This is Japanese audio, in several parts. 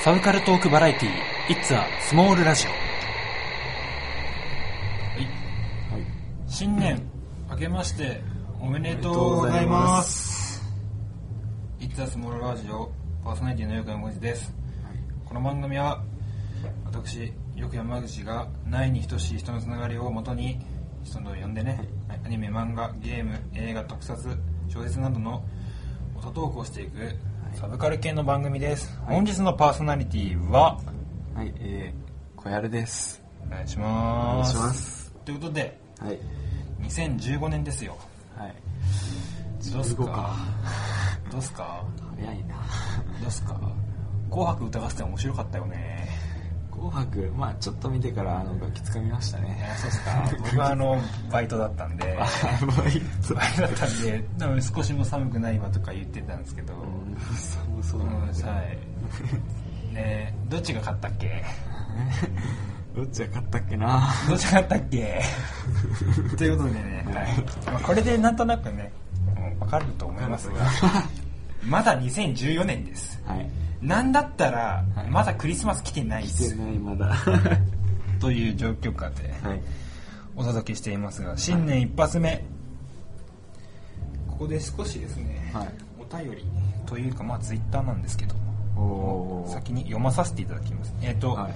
サブカルトークバラエティ It's a Small Radio 新年明けましておめでとうございます。It's a Small Radio パーソナリティの横山浩二です。この番組は私、よく山口がないに等しい人のつながりをもとに人の呼んでね、はい。アニメ、漫画、ゲーム、映画、特撮、小説などの音トークをしていくサブカル系の番組です。本日のパーソナリティは、はい、えー、小籔です。お願いしお願ます。いします。ということで、はい。2015年ですよ。はい。どうすか？15かどうすか？早いな。どうすか？紅白歌合戦面白かったよね。紅白、まあちょっと見てから、あの、ガキつかみましたね。あそうっすか僕はあの、バイトだったんで、バイバイトだったんで、で少しも寒くないわとか言ってたんですけど、うん、そうなんですよ。はい。ねどっちが勝ったっけ？どっちが勝ったっけな？どっちが勝ったっけ？ということでね、はいまあ、これでなんとなくね、もうわかると思いますが、まだ2014年です。はい。なんだったらは、いまだクリスマス来てないです。来てない、まだ。は という状況下でい。お届けしていますが、新年一発目。ここで少しですね、はい。お便りというか、まあツイッターなんですけど。先に読まさせていただきます。えっ、と、はい。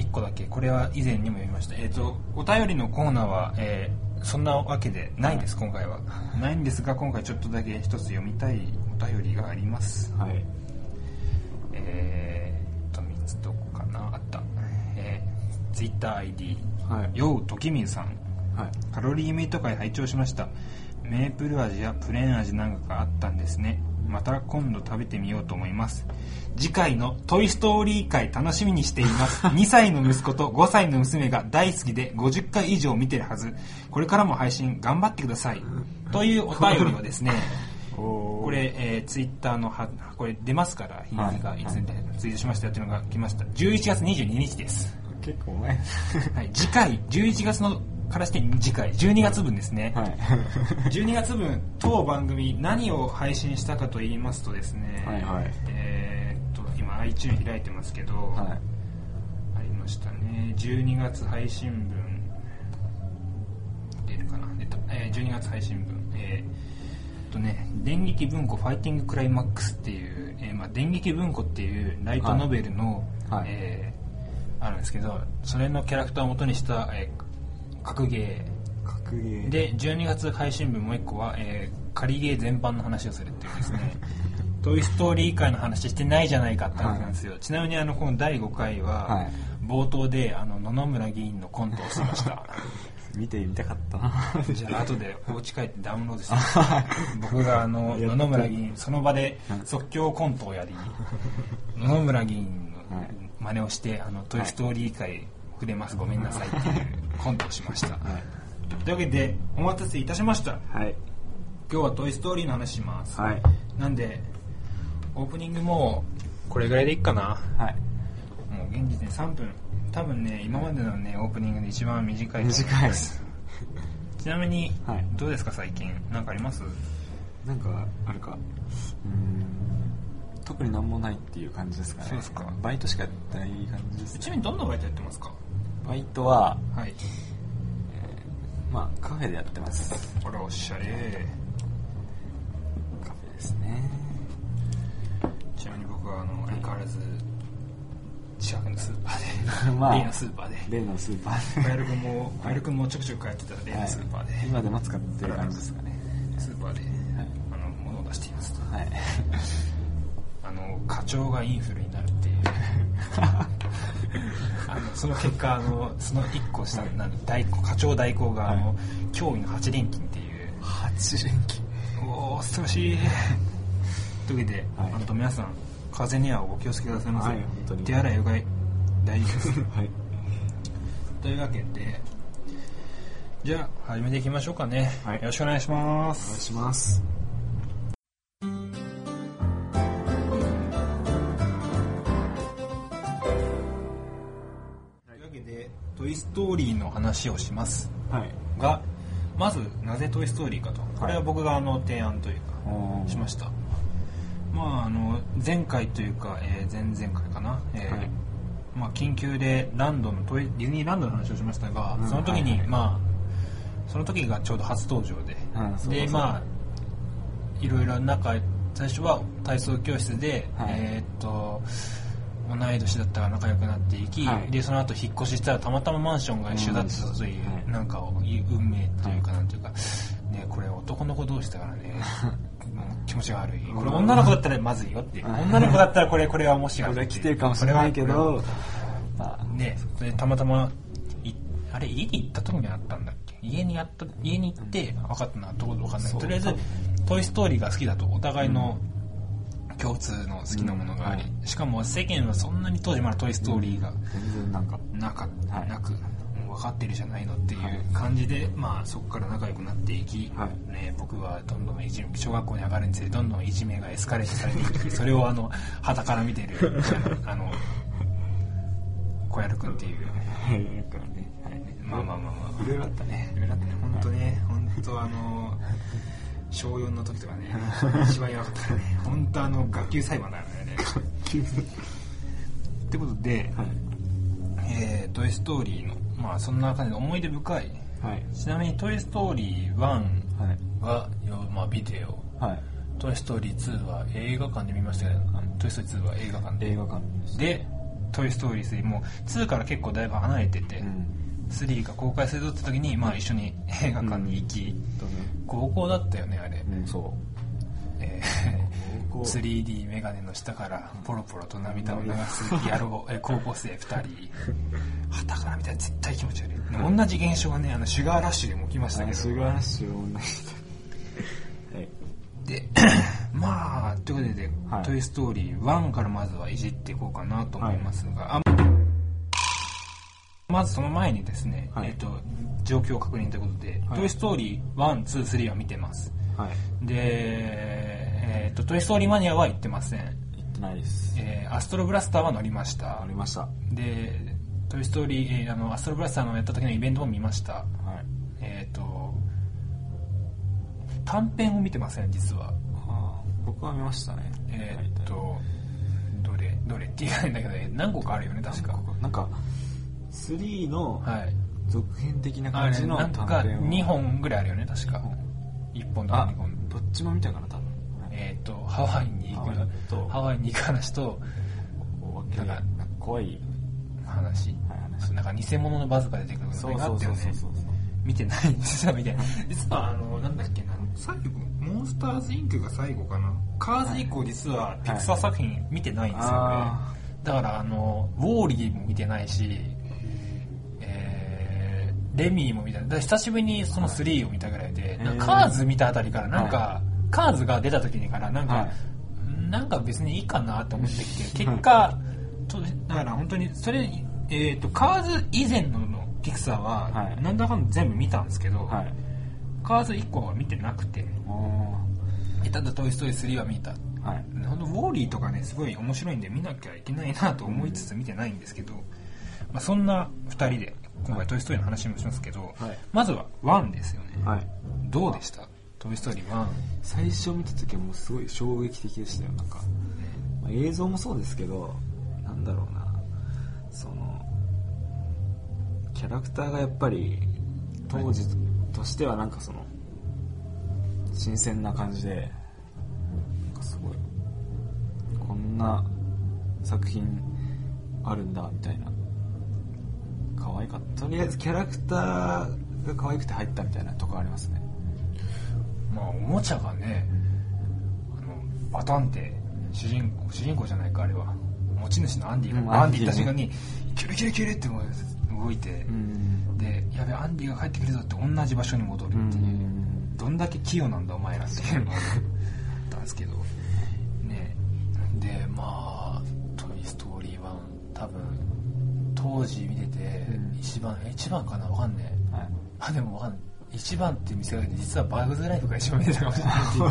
1個だけこれは以前にも読みましたえっ、とお便りのコーナーは、えーそんなわけでないです今回はないんですが今回ちょっとだけ一つ読みたいお便りがあります。はい。えー、っと3つどこかな？あった。えー、TwitterID はい。ようときみんさん。はい。カロリーメイト会拝聴しました。メープル味やプレーン味なんかがあったんですね。また今度食べてみようと思います。次回の「トイ・ストーリー」会楽しみにしています。2歳の息子と5歳の娘が大好きで50回以上見てるはず。これからも配信頑張ってください。というお便りをですね。これ、えー、ツイッターのはこれ出ますから日にちがはい。いつでツイートしましたよっていうのが来ました。11月22日です。結構前。はい、次回11月のからして次回12月分ですね、はい。12月分当番組何を配信したかと言いますとですねはいはい。えーっと今 iTunes 開いてますけど、はい。ありましたね。12月配信分出るかな。出た、えー12月配信分。えーっとね電撃文庫ファイティングクライマックスっていう、えーまあ、電撃文庫っていうライトノベルの、はいえーあるんですけどそれのキャラクターを元にした、えー格ゲー。格ゲー。で12月配信分もう一個は、えー仮ゲー全般の話をするっていうですね。トイ・ストーリー界の話してないじゃないかって話なんですよ、ちなみにあのこの第5回は、はい。冒頭であの野々村議員のコントをしてました 見てみたかったな。じゃあ後でお家帰ってダウンロードして。僕があの野々村議員その場で即興コントをやり野々村議員のはい。真似をして「あのトイ・ストーリー界触れます。ごめんなさい」っていう コントをしました、はい。というわけでお待たせいたしました。はい。今日は「トイ・ストーリー」の話します、はい。なんでオープニングもうこれぐらいでいいかな。はい。もう現時点3分多分ね今までのねオープニングで一番短い短います。ちなみに、はい。どうですか最近？なんかあります？なんかあるか。うーん。特になんもないっていう感じですかね。そうですか。バイトしかやってない感じですちなみにどんなバイトやってますか？バイトははい。まあカフェでやってます。あらおしゃれ。カフェですね。ちなみに僕はあの相変わらず近くのスーパーで、まあ例のスーパーで。例のスーパーカエル君もカエル君もちょくちょく通ってた例のスーパーで、はい今でも使ってる感じですかね。スーパーで、あの物を出していますと。はい。あの課長がインフルになるっていう。あのその結果あのその1個下なん代行課長代行があの、はい驚異の8連勤っていう。八連勤。おお恐ろしい。というわけで、はい。あと皆さん風邪にはお気をつけくださいませ、はい本当に。手洗いうがい。大事です。はい。というわけでじゃあ始めていきましょうかね、はい。よろしくお願いしまお願いすします。というわけで「トイ・ストーリー」の話をします。はい。がまずなぜ「トイ・ストーリー」かと。これは僕があの提案というかしましたまああの前回というか、えー前々回かな、えーはい。まあ、緊急でランドのトイディズニーランドの話をしましたが、うん。その時に、はいはいまあその時がちょうど初登場で、うんでまあいろいろ仲最初は体操教室で、はい。えーっと同い年だったら仲良くなっていき、はい。でその後引っ越ししたらたまたまマンションが一緒だったという、はい。なんか運命というかなんていうか、ね、これ男の子同士だからね 気持ちが悪い。これ女の子だったらまずいよって女の子だったらこれこれはもしやこれは来てるかもしれないけど。まあねでたまたまいあれ家に行った時にあったんだっけ？家にあった家に行って分かったのはどこで分かんない。とりあえず「トイ・ストーリー」が好きだと。お互いの共通の好きなものがあり、うんしかも世間はそんなに当時まだ「トイ・ストーリー」が全然なんか。なく分かってるじゃないのっていう感じで、まあそこから仲良くなっていき、はい。ね、僕はどんどんいじめ小学校に上がるにつれどんどんいじめがエスカレートされていきそれをあの旗から見ている あの小籔君っていう。はいだからね。はい。まあまあまあまあ。いろいろあったね。いろいろあったね。本当ね本当あの小4の時とかね 一番やばかったね。本当あの学級裁判だよね。ってことで、はい。えートイ・ストーリーのまあそんな感じで思い出深い。はい。ちなみに「トイ・ストーリー1はい。は」よまあ、ビデオ。はい「トイ・ストーリー2」は映画館で見ましたけどあの「トイ・ストーリー2」は映画館で。映画館です。で「トイ・ストーリー3」もう2から結構だいぶ離れてて、うん。3が公開するぞって時に、まあ、一緒に映画館に行き、とね高校だったよねあれ、うんそう。えー 3D メガネの下からポロポロと涙を流す野郎、えー高校生2人。旗から見たら絶対気持ち悪い、同じ現象がねあのシュガーラッシュでも起きましたけど。シュガーラッシュを同じはいで まあということで、はい。トイ・ストーリー1」からまずはいじっていこうかなと思いますが、あまずその前にですね、はい。えっと状況確認ということで「はい。トイ・ストーリー123」は見てます。はい。で、えっとトイ・ストーリーマニアは行ってません、行ってないです。えーアストロブラスターは乗りました。ありました。はでトイ・ストーリー、えーあのアストロブラスターのやった時のイベントも見ました。い。えっ、と短編を見てません実は。あー僕は見ましたね。えーっとどれどれって言わないんだけどえ何個かあるよね確か。なんか3のはい。続編的な感じのなんか短編を。2本ぐらいあるよね確か。1本。とかあ2本どっちも見たかなえーっとハワイに行くハワイに行く話となんか怖い。話。はなんか偽物のバズが出てくるのがあったよね。見てないんですよ見てな。い 実はあのなんだっけな。最後モンスターズインクが最後かな。カーズ以降実はピクサー作品見てないんですよね、あだからあのウォーリーも見てないし、えーレミーも見た。久しぶりにその3を見たぐらいで、いなんかカーズ見たあたりからなんか、カーズが出た時にからなんか、はい。なんか別にいいかなと思ってきて 結果とだから本当にそれ、えー、とカーズ以前ののピクサーは、はい。なんだかんだ全部見たんですけど、ーはい。カーズ1個は見てなくて。おただ「トイ・ストーリー3」は見た。ーはい。ウォーリーとかねすごい面白いんで見なきゃいけないなと思いつつ見てないんですけど、まあ、そんな2人で今回「トイ・ストーリー」の話もしますけど、はい。まずは1ですよね、はい。どうでした「トイ・ストーリー1」最初見た時はもうすごい衝撃的でしたよ。なんか、まあ映像もそうですけどなんだろうな。そのキャラクターがやっぱり当時としてはなんかその新鮮な感じでなんかすごいこんな作品あるんだみたいな。可愛かった。とりあえずキャラクターが可愛くて入ったみたいなとこありますね。まあおもちゃがねあのバタンって主人公主人公じゃないかあれは。持ち主のアンディが、うんアンディ行った瞬間にキュルキュルキュルって動いて、うん。でやべアンディが帰ってくるぞって同じ場所に戻るっていう、どんだけ器用なんだお前らっていうのがあったんですけど。ね。でまあ「トイ・ストーリー1」多分当時見ててうん。一番え一番かな？わかんねえ。はい。あでもわかんない一番って見せかけて実はバグズライフが一番見てたかもしれない。っていう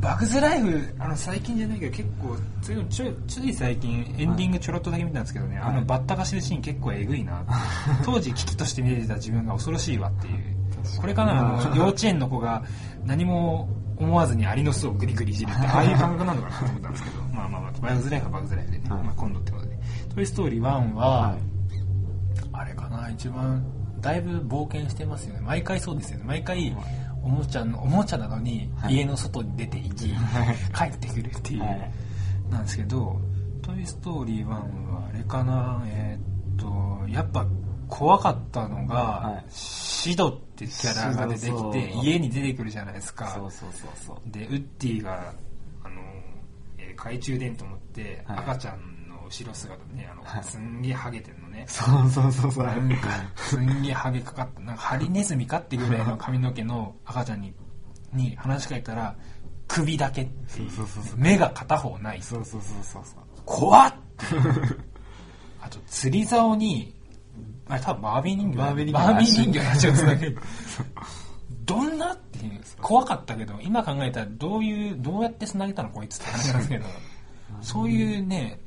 バグズライフあの最近じゃないけど結構ついちょいつい最近エンディングちょろっとだけ見たんですけどね、はい。あのバッタが死ぬシーン結構えぐいな。当時危機として見れてた自分が恐ろしいわっていう。これかなあの幼稚園の子が何も思わずにアリの巣をグリグリいじるってああいう感覚なのかなと思ったんですけど。まあまあまあバグズライフはバグズライフでね、はい。まあ、今度ってことで「トイ・ストーリー1は」はい。あれかな一番だいぶ冒険してますよね。毎回そうですよね。毎回おもちゃのおもちゃなのにはい。家の外に出て行き、帰ってくるっていう、はい。なんですけど「トイ・ストーリー1」はあれかな。えーっとやっぱ怖かったのが、はい。シドってキャラが出てきて家に出てくるじゃないですか。そうそうそうそう。でウッディがあの、えー懐中電灯持って、はい。赤ちゃんの後ろ姿でねあの、はい。すんげえハゲてんのね。そうそうそうそう。なんかすんげえハゲかかったなんかハリネズミかってぐらいの髪の毛の赤ちゃんにに話しかけたら首だけっていう。そうそうそうそう。目が片方ない。そうそうそうそうそう。怖っ！あと釣り竿にあれ多分バービー人形だバービー人形。バービー人形の足をつなげる どんなっていう怖かったけど今考えたらどういうどうやってつなげたのこいつって話なんですけど。そういうね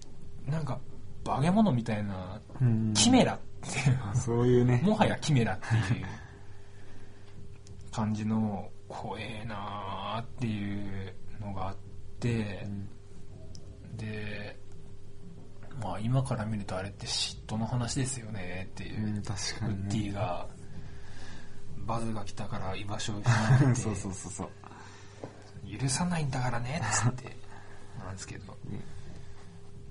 なんか化け物みたいなうん。キメラっていう。そういうね。もはやキメラっていう感じの怖えなーっていうのがあって、でまあ今から見るとあれって嫉妬の話ですよねっていう、うん確かウにッディねがバズが来たから居場所を失って。そうそうそうそう。許さないんだからねっつって。なんですけど。ね。で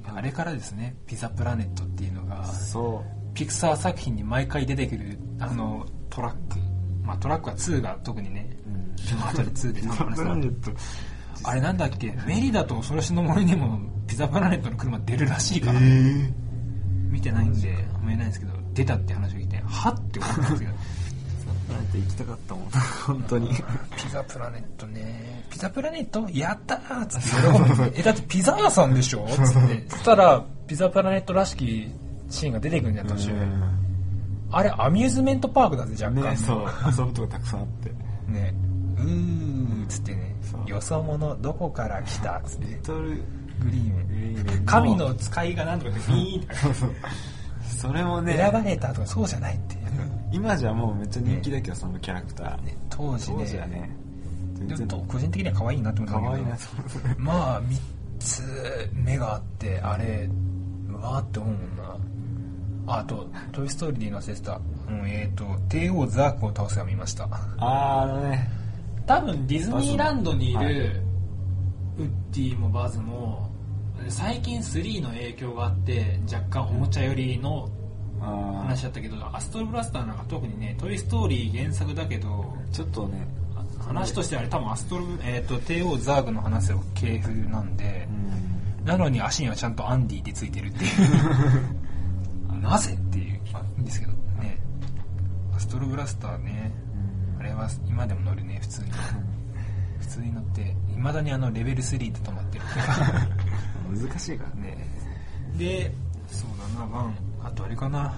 あれからですねピザプラネットっていうのがそピクサー作品に毎回出てくるあのトラック。まあトラックは2が特にねううん後で 2であれなんだっけ？メリダと恐ろしの森にもピザプラネットの車出るらしいから、え見てないんであんま言えないんですけど出たって話を聞いてはって思ったんですけどプラネット行きたかったもん。本当に。ピザプラネットね。ピザプラネット？やったーっつって えだってピザ屋さんでしょ？っつって。そしたらピザプラネットらしきシーンが出てくるんじゃん途中あれアミューズメントパークだぜ若干。ねそう。遊ぶとこたくさんあって。ね。うーっつってね。よそ者どこから来た？っつって。リトルグリーン神の使いがなんとかでビーンとかそうそう。それもね。選ばれたとかそうじゃないって今じゃもうめっちゃ人気だけどそのキャラクター。ね当時ね。当時はね。でも個人的には可愛いなと思ったんだけど。可愛いなと思ってまあ3つ目があってあれうわーって思うもんな。ああと「トイ・ストーリー」で言い忘れてた、うん、えっ、と帝王ザークを倒せは見ました。あーあのね。多分ディズニーランドにいる、はい。ウッディもバズも最近3の影響があって若干おもちゃ寄りのあ話だったけどアストロブラスターなんか特にね「トイ・ストーリー」原作だけどーちょっとね話としてあれ多分アストロ、えー、と帝王ザーグの話を系譜なんでう、ん。なのに足にはちゃんとアンディってついてるっていう。なぜっていうまあいいんですけどね。アストロブラスターねあれは今でも乗るね普通に。普通に乗っていまだにあのレベル3で止まってる。難しいからね。ねでそうだなワンあとあれかな。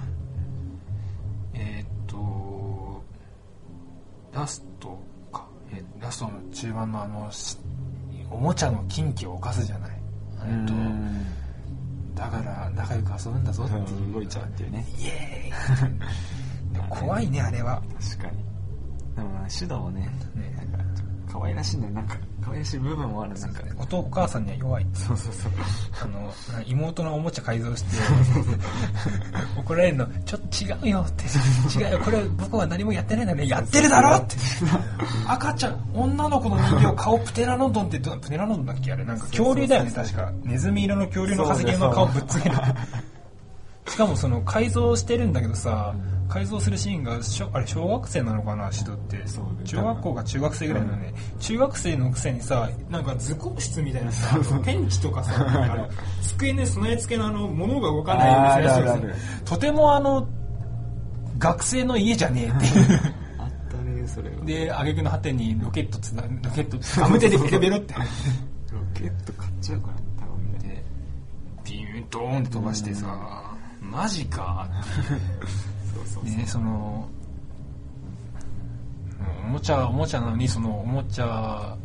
えーっとラストか、えーラストの中盤のあのしおもちゃの禁忌を犯すじゃない。とうん。だから仲良く遊ぶんだぞっていう。動いちゃうっていうね。イエーイ。怖いねあれは。確かに。でもなシュドもねね。なんか可愛らしいねなんか可愛らしい部分もあるなんかお父お母さんには弱いそうそうそう。あのな妹のおもちゃ改造して 怒られるのちょっと違うよって。違うよ。これ僕は何もやってないのにやってるだろって。赤ちゃん女の子の人形顔プテラノドンってどプテラノドンだっけ？あれなんか恐竜だよね。確か。ネズミ色の恐竜の化石の顔ぶっつけるしかもその改造してるんだけどさ改造するシーンがあれ小学生なのかなシドって。そうね。中学校か中学生ぐらいのね、中学生のくせにさなんか図工室みたいなさペンチとかさ 机に備え付けのあの物が動かないようにとてもあの学生の家じゃねえっていう。あったねそれは。で挙句の果てにロケットつなロケットガム手でベロベロって。ロケット買っちゃうからね多分ね。でビューンドーンって飛ばしてさマジか。そうそうでねそのうんおもちゃおもちゃなのにそのおもちゃ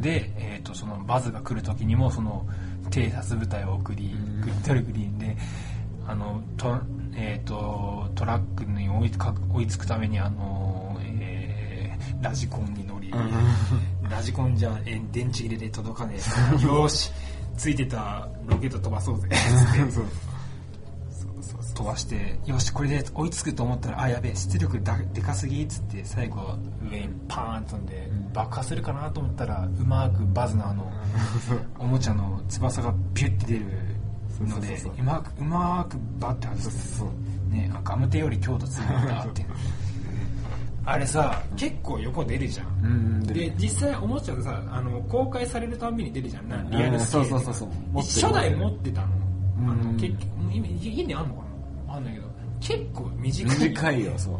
で、えー、とそのバズが来る時にもその偵察部隊を送りグリトルグリーンであのト,、えー、とトラックに追いか追いつくためにあの、えーラジコンに乗り、ララジコンじゃえ電池入れで届かねえ。よーしついてたロケット飛ばそうぜ。そう飛ばしてよしこれで追いつくと思ったらあやべえ出力だでかすぎっつって最後上にパーン飛んで爆破するかなと思ったらうまくバズナーのおもちゃの翼がピュッて出るのでそうそうそうう。まくうまくバッて外そうすそう。ねあガムテより強度強いんだって。あれさ結構横出るじゃん。うん。で実際おもちゃでさあの公開されるたんびに出るじゃん。なリアルスケールそうそうそうそう。持ってる。初代持ってたの。あのうん。結局今家にあんのかなあんけど結構短い。短いよそう。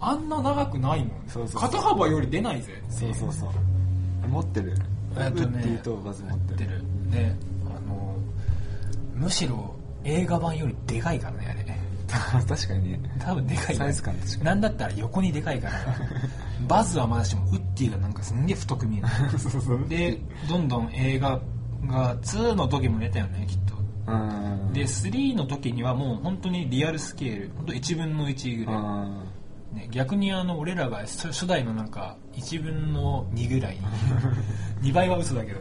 あんな長くないもん。そうそう肩幅より出ないぜ。そうそうそう。持ってる。えっとねウッディとバズ持ってる。であのむしろ映画版よりでかいからねあれ。確かにね。多分でかいよサイズ感確かに。なんだったら横にでかいから。バズはまだしもウッディがなんかすんげえ太く見える。そうそう。でどんどん映画が2の時も出たよねきっと。うんで3の時にはもう本当にリアルスケール。本当1分の1ぐらい、うん。ね、逆にあの俺らが初初代のなんか1分の2ぐらい。2倍は嘘だけど。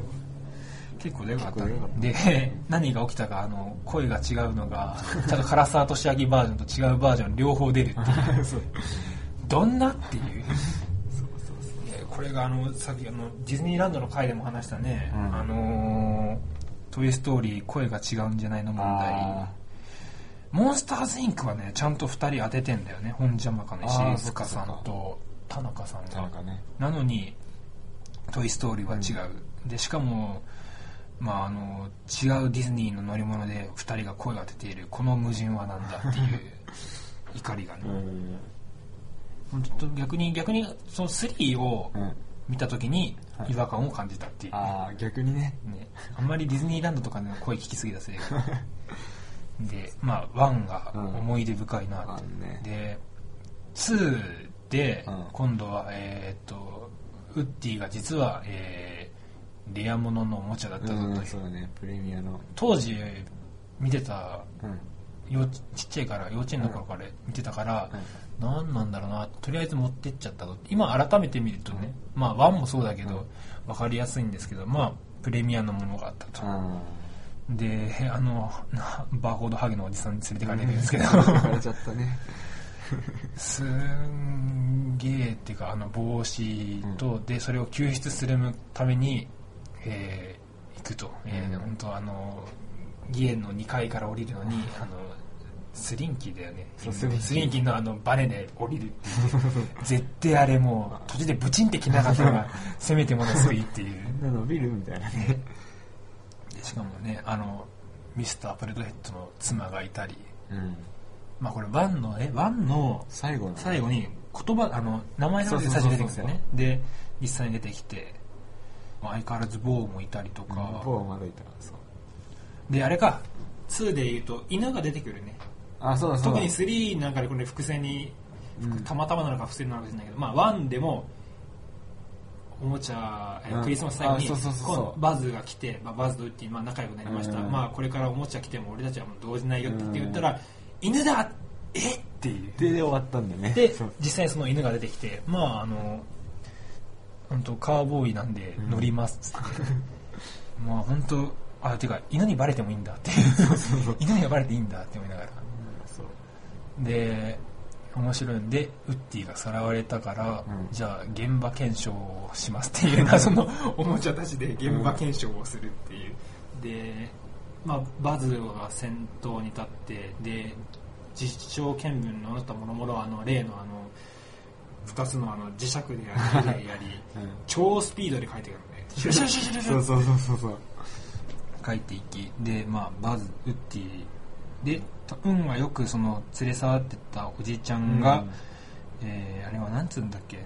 結構でかかったで何が起きたかあの声が違うのがちゃんと唐沢俊明バージョンと違うバージョン両方出るってい う。どんなっていう。これがあのさっきあのディズニーランドの回でも話したね、うん。あのートイ・ストーリー」声が違うんじゃないの問題。あモンスターズインクはねちゃんと2人当ててんだよね本邪魔かの石あー井塚さんと田中さんが。ね。なのに「トイ・ストーリー」は違う、でしかもまああの違うディズニーの乗り物で2人が声を当てている。この矛盾は何だっていう 怒りがね、うん。逆に逆にその3をうん見た時にはい。違和感を感じたっていう、ああ逆にね。ね、あんまりディズニーランドとかでの声聞きすぎたせ。い かでまあ1が思い出深いなって、あのね。で2でうん。今度は、えーっとウッディが実は、えーレアもののおもちゃだったぞという、うんそうだね。プレミアの。当時見てたうん幼稚ちっちゃいから幼稚園の頃から見てたから、何なんだろうなとりあえず持ってっちゃったと。今改めて見るとね、まあ1もそうだけど、分かりやすいんですけどまあプレミアのものがあったと、あであのなバーコードハゲのおじさんに連れてかれるんですけど、あれちゃったね。すんげえっていうかあの帽子と、でそれを救出するために、えー行くと、えーうん。本当あの家の2階から降りるのにあのスリンキーだよね。スリンキー。のあのバネで降りるっていう。絶対あれもう途中でブチンって切らなかったのがせめてものすごいっていう。伸びるみたいなね。でしかもねあのミスター・プレドヘッドの妻がいたり。うん。まあこれワンのえワンの最後の。最後に言葉あの名前だけで最初に出てくるんですよね。で実際に出てきてまあ相変わらずボーもいたりとか、ボーまだいた。そうであれか。2で言うと犬が出てくるね。あそうだそうだ。特に3なんかでこれ伏線に、うん。たまたまなのか伏線なのかもしれないけど、まあ、1でもおもちゃ、えーうん。クリスマス最後にあそうそうそうそう。今度バズが来て、まあ、バズとウッディ、まあ、仲良くなりました、うん。まあ、これからおもちゃ来ても俺たちはもう動じないよって言ったら、犬だえっていう。でで終わったんだね。でそう。実際にその犬が出てきてまああの本当カーボーイなんで乗りますっつって、まあ本当あていうか犬にバレてもいいんだって犬にはバレていいんだって思いながら。そう。で面白い。んでウッディがさらわれたから、うん。じゃあ現場検証をしますっていう謎 のおもちゃたちで現場検証をするっていう、で、まあ、バズが先頭に立ってで実証見聞のあったもろもろあの例のあの2つのあの磁石でやりやり うん。超スピードで書いてくるのねシュシュシュシュシュそうそうそうそう書いていきで、まあ、バズウッディで運がよくその連れ去ってったおじいちゃんが、うん。えーあれはなんつうんだっけ？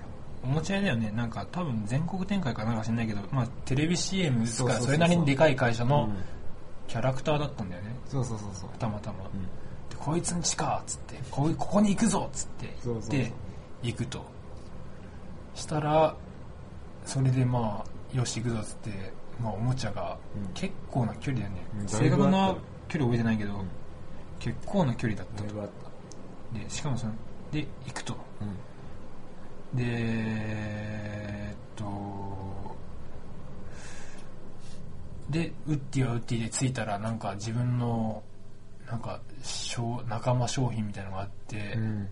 おもちゃ屋だよね。なんか多分全国展開かなんか知んないけど、まあ、テレビ CM 打つからそれなりにでかい会社のうん。キャラクターだったんだよね。そうそうそうそう。たまたま、うん。でこいつんちかっつってこいここに行くぞっつってそうそうそう。で行くと。したらそれでまあよし行くぞっつって、まあ、おもちゃがうん。結構な距離だよね、うん。正確な距離覚えてないけど、ん。結構な距離だったと。でしかもそので行くと。うん。でえーっとでウッディはウッディで着いたらなんか自分のなんか商仲間商品みたいなのがあって、うん。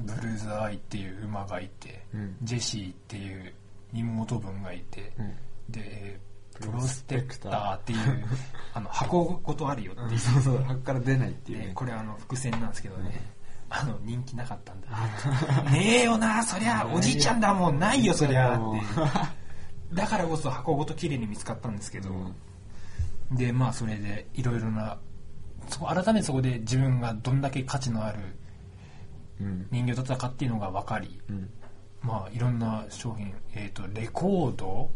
ブルーズアイっていう馬がいて、うん。ジェシーっていう妹分がいて、うんでえー。ププロロスペクターっていう あの箱ごとあるよっていう、そうそう箱から出ないっていう。でねこれあの伏線なんですけどね、あの人気なかったんだ。ねえよなそりゃおじいちゃんだもんないよそりゃ。ってだからこそ箱ごと綺麗に見つかったんですけど、でまあそれでいろいろなそこ改めてそこで自分がどんだけ価値のあるうん。人形だったかっていうのが分かりうん。まあいろんな商品、えー、とレコード、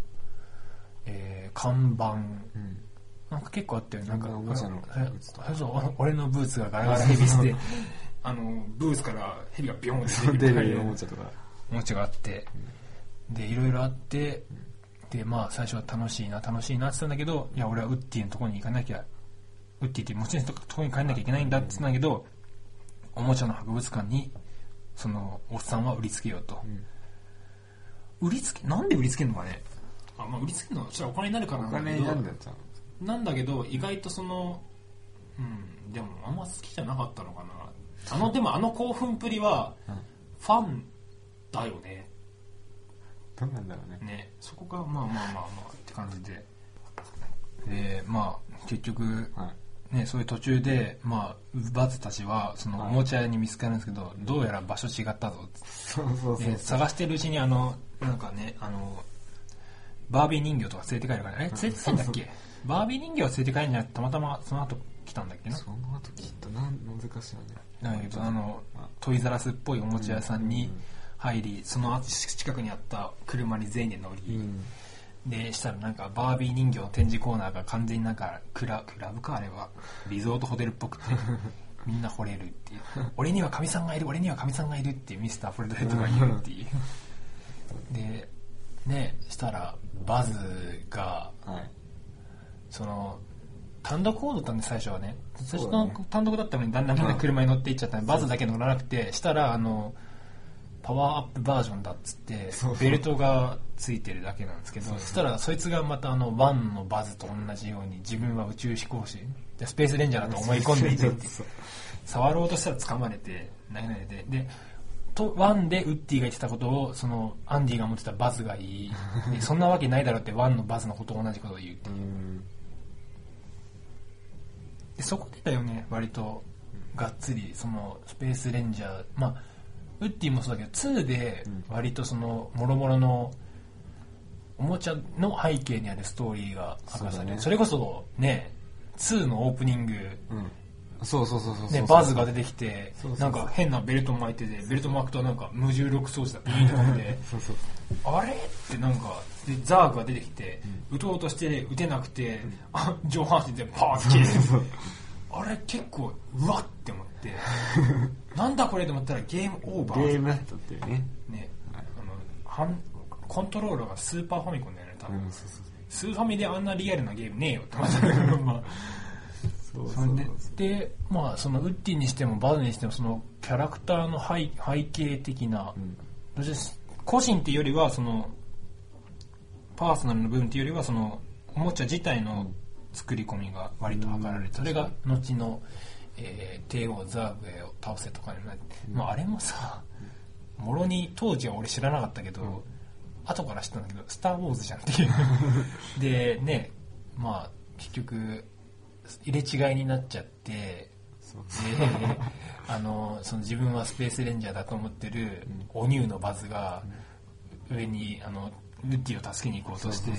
えー看板。うん。なんか結構あったよなんか俺のブーツがガラガラヘビして あのブーツからヘビがビョンって出るおもおちゃとかもちゃがあって。でいろいろあってでまあ最初は楽しいな楽しいなって言ってたんだけどいや俺はウッディのところに行かなきゃウッディって持ち主のところに帰んなきゃいけないんだって言ってたんだけどおもちゃの博物館にそのおっさんは売りつけようと、売りつけなんで売りつけるのかねあ、まあ、売りつけるのはちょっとお金になるからおなんだけど。なんだけど意外とそのうんでもあんま好きじゃなかったのかな。あのでもあの興奮っぷりはうん。ファンだよね。どうなんだろうね。ね。そこがまあまあまあまあって感じで。でまあ結局はい。ねそういう途中でまあバズたちはそのはい。おもちゃ屋に見つかるんですけど、どうやら場所違ったぞそうそうそうで探してるうちにあのなんかねあのバービー人形とか連れて帰るからえ連れて帰んだっけ？バービー人形を連れて帰るんじゃなくてたまたまその後来たんだっけな？その後きっとなん難しいよねだけどあのトイザラスっぽいおもちゃ屋さんに入りその近くにあった車に全員で乗り、うん。でしたらなんかバービー人形の展示コーナーが完全になんかクラクラブかあれは。リゾートホテルっぽくて。みんな惚れるっていう。俺にはかみさんがいる俺にはかみさんがいるっていうミスターフォルトヘッドがいるっていう。でねしたらバズがはい。その単独行動だったんで最初はね。最初の単独だったのにだんだんだん車に乗っていっちゃったんでバズだけ乗らなくてしたらあのパワーアップバージョンだっつってベルトがついてるだけなんですけどそしたらそいつがまたあのワンのバズと同じように自分は宇宙飛行士。でスペースレンジャーだと思い込んでいて触ろうとしたら掴まれて投げられて。でとワンでウッディが言ってたことをそのアンディが持ってたバズが言い。でそんなわけないだろうってワンのバズのことを同じことを言うってう。ん。でそこでだよね割とがっつりそのスペースレンジャー。まあウッディもそうだけど2で割とそのもろもろのおもちゃの背景にあるストーリーが明かされるそ,、れこそね2のオープニングうんそうそうそうそうそう。ね、バズが出てきてなんか変なベルト巻いててベルト巻くとなんか無重力装置だピーンと飛んで。そうそうあれ？ってなんかでザークが出てきて、撃とうとして撃てなくて、あ上半身でパーッ切れて。あれ結構うわって思って。なんだこれと思ったらゲームオーバー。ゲームだったってね。ね。あのハンコントローラーがスーパーファミコンだよね多分、スーファミであんなリアルなゲームねえよって思ったけどまあそうそれででまあそのウッディにしてもバズにしてもそのキャラクターの背背景的な、うん。個人っていうよりはそのパーソナルの部分っていうよりはそのおもちゃ自体の作り込みが割と図られて、それが後の、えー帝王ザーグエを倒せとかになって、まあ、あれもさもろに当時は俺知らなかったけど、後から知ったんだけど「スター・ウォーズ」じゃんっていう。でねまあ結局入れ違いになっちゃってであのその自分はスペースレンジャーだと思ってるおニューのバズが上にあのウッディを助けに行こうとして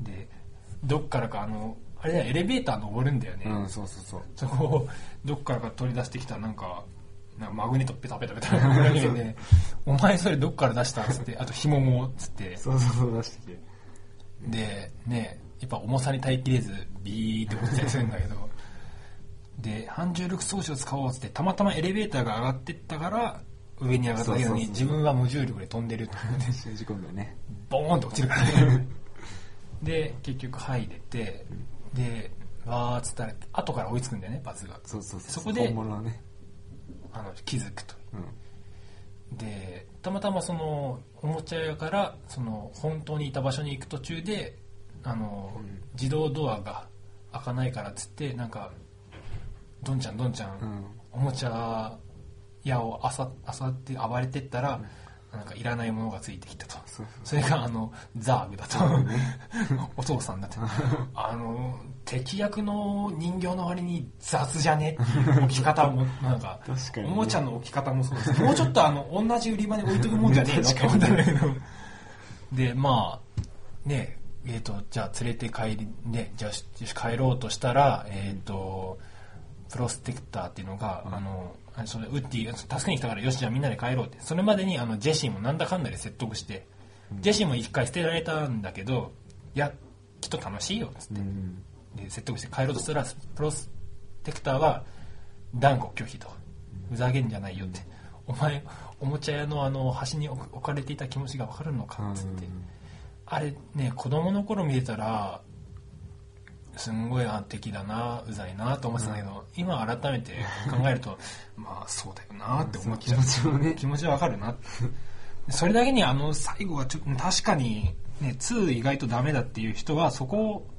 でどっからかあのあれだよエレベーター登るんだよね、うんそうそうそう。そこをどっからか取り出してきたなんかなんかマグネットペタペタペタペタ投げてお前それどっから出したん?」っつってあと紐もっつってそうそうそう出してきてでねやっぱ重さに耐えきれずビーって落ちたりするんだけど。で反重力装置を使おうっつってたまたまエレベーターが上がってったから上に上がっただけなのにそうそうそう。自分は無重力で飛んでると思って信じ込んだよね。ボーンと落ちるからね。で結局入れてでわーっつったら後から追いつくんだよねバズが。そうそうそう。そこで本物のね。あの気づくとうん。でたまたまそのおもちゃ屋からその本当にいた場所に行く途中であの、うん。自動ドアが開かないからっつってなんかどんちゃんどんちゃん、うん。おもちゃ屋をあさあさって暴れてったら、なんかいらないものがついてきたと。それがあのザーグだと。お父さんだって。あの敵役の人形の割に雑じゃね？置き方もなんか。ね。おもちゃの置き方もそうです。もうちょっとあの同じ売り場に置いとくもんじゃねえの？って思ったんだけど。でまあねえー、とじゃあ連れて帰りねじゃあ帰ろうとしたらえっ、とプロステクターっていうのが、あのあそれウッディ助けに来たからよしじゃあみんなで帰ろうって。それまでにあのジェシーもなんだかんだで説得して、ジェシーも一回捨てられたんだけどいやきっと楽しいよっつって、うん。で説得して帰ろうとしたらプロステクターは断固拒否と。ふざけんじゃないよって。お前おもちゃ屋のあの端に置かれていた気持ちが分かるのかっつって、あれね子供の頃見てたらすんごいあ敵だなうざいなと思ってたんだけど、今改めて考えると まあそうだよなって思っちゃう、気持ちもね。気持ちはわかるなそれだけにあの最後はちょっと確かにね2意外とダメだっていう人はそこを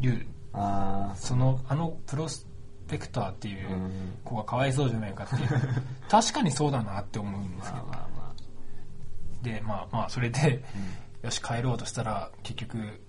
言う。ああそのあのプロスペクターっていううん。子がかわいそうじゃないかっていう。確かにそうだなって思うんですけどまあまあまでまあまあそれで、よし帰ろうとしたら結局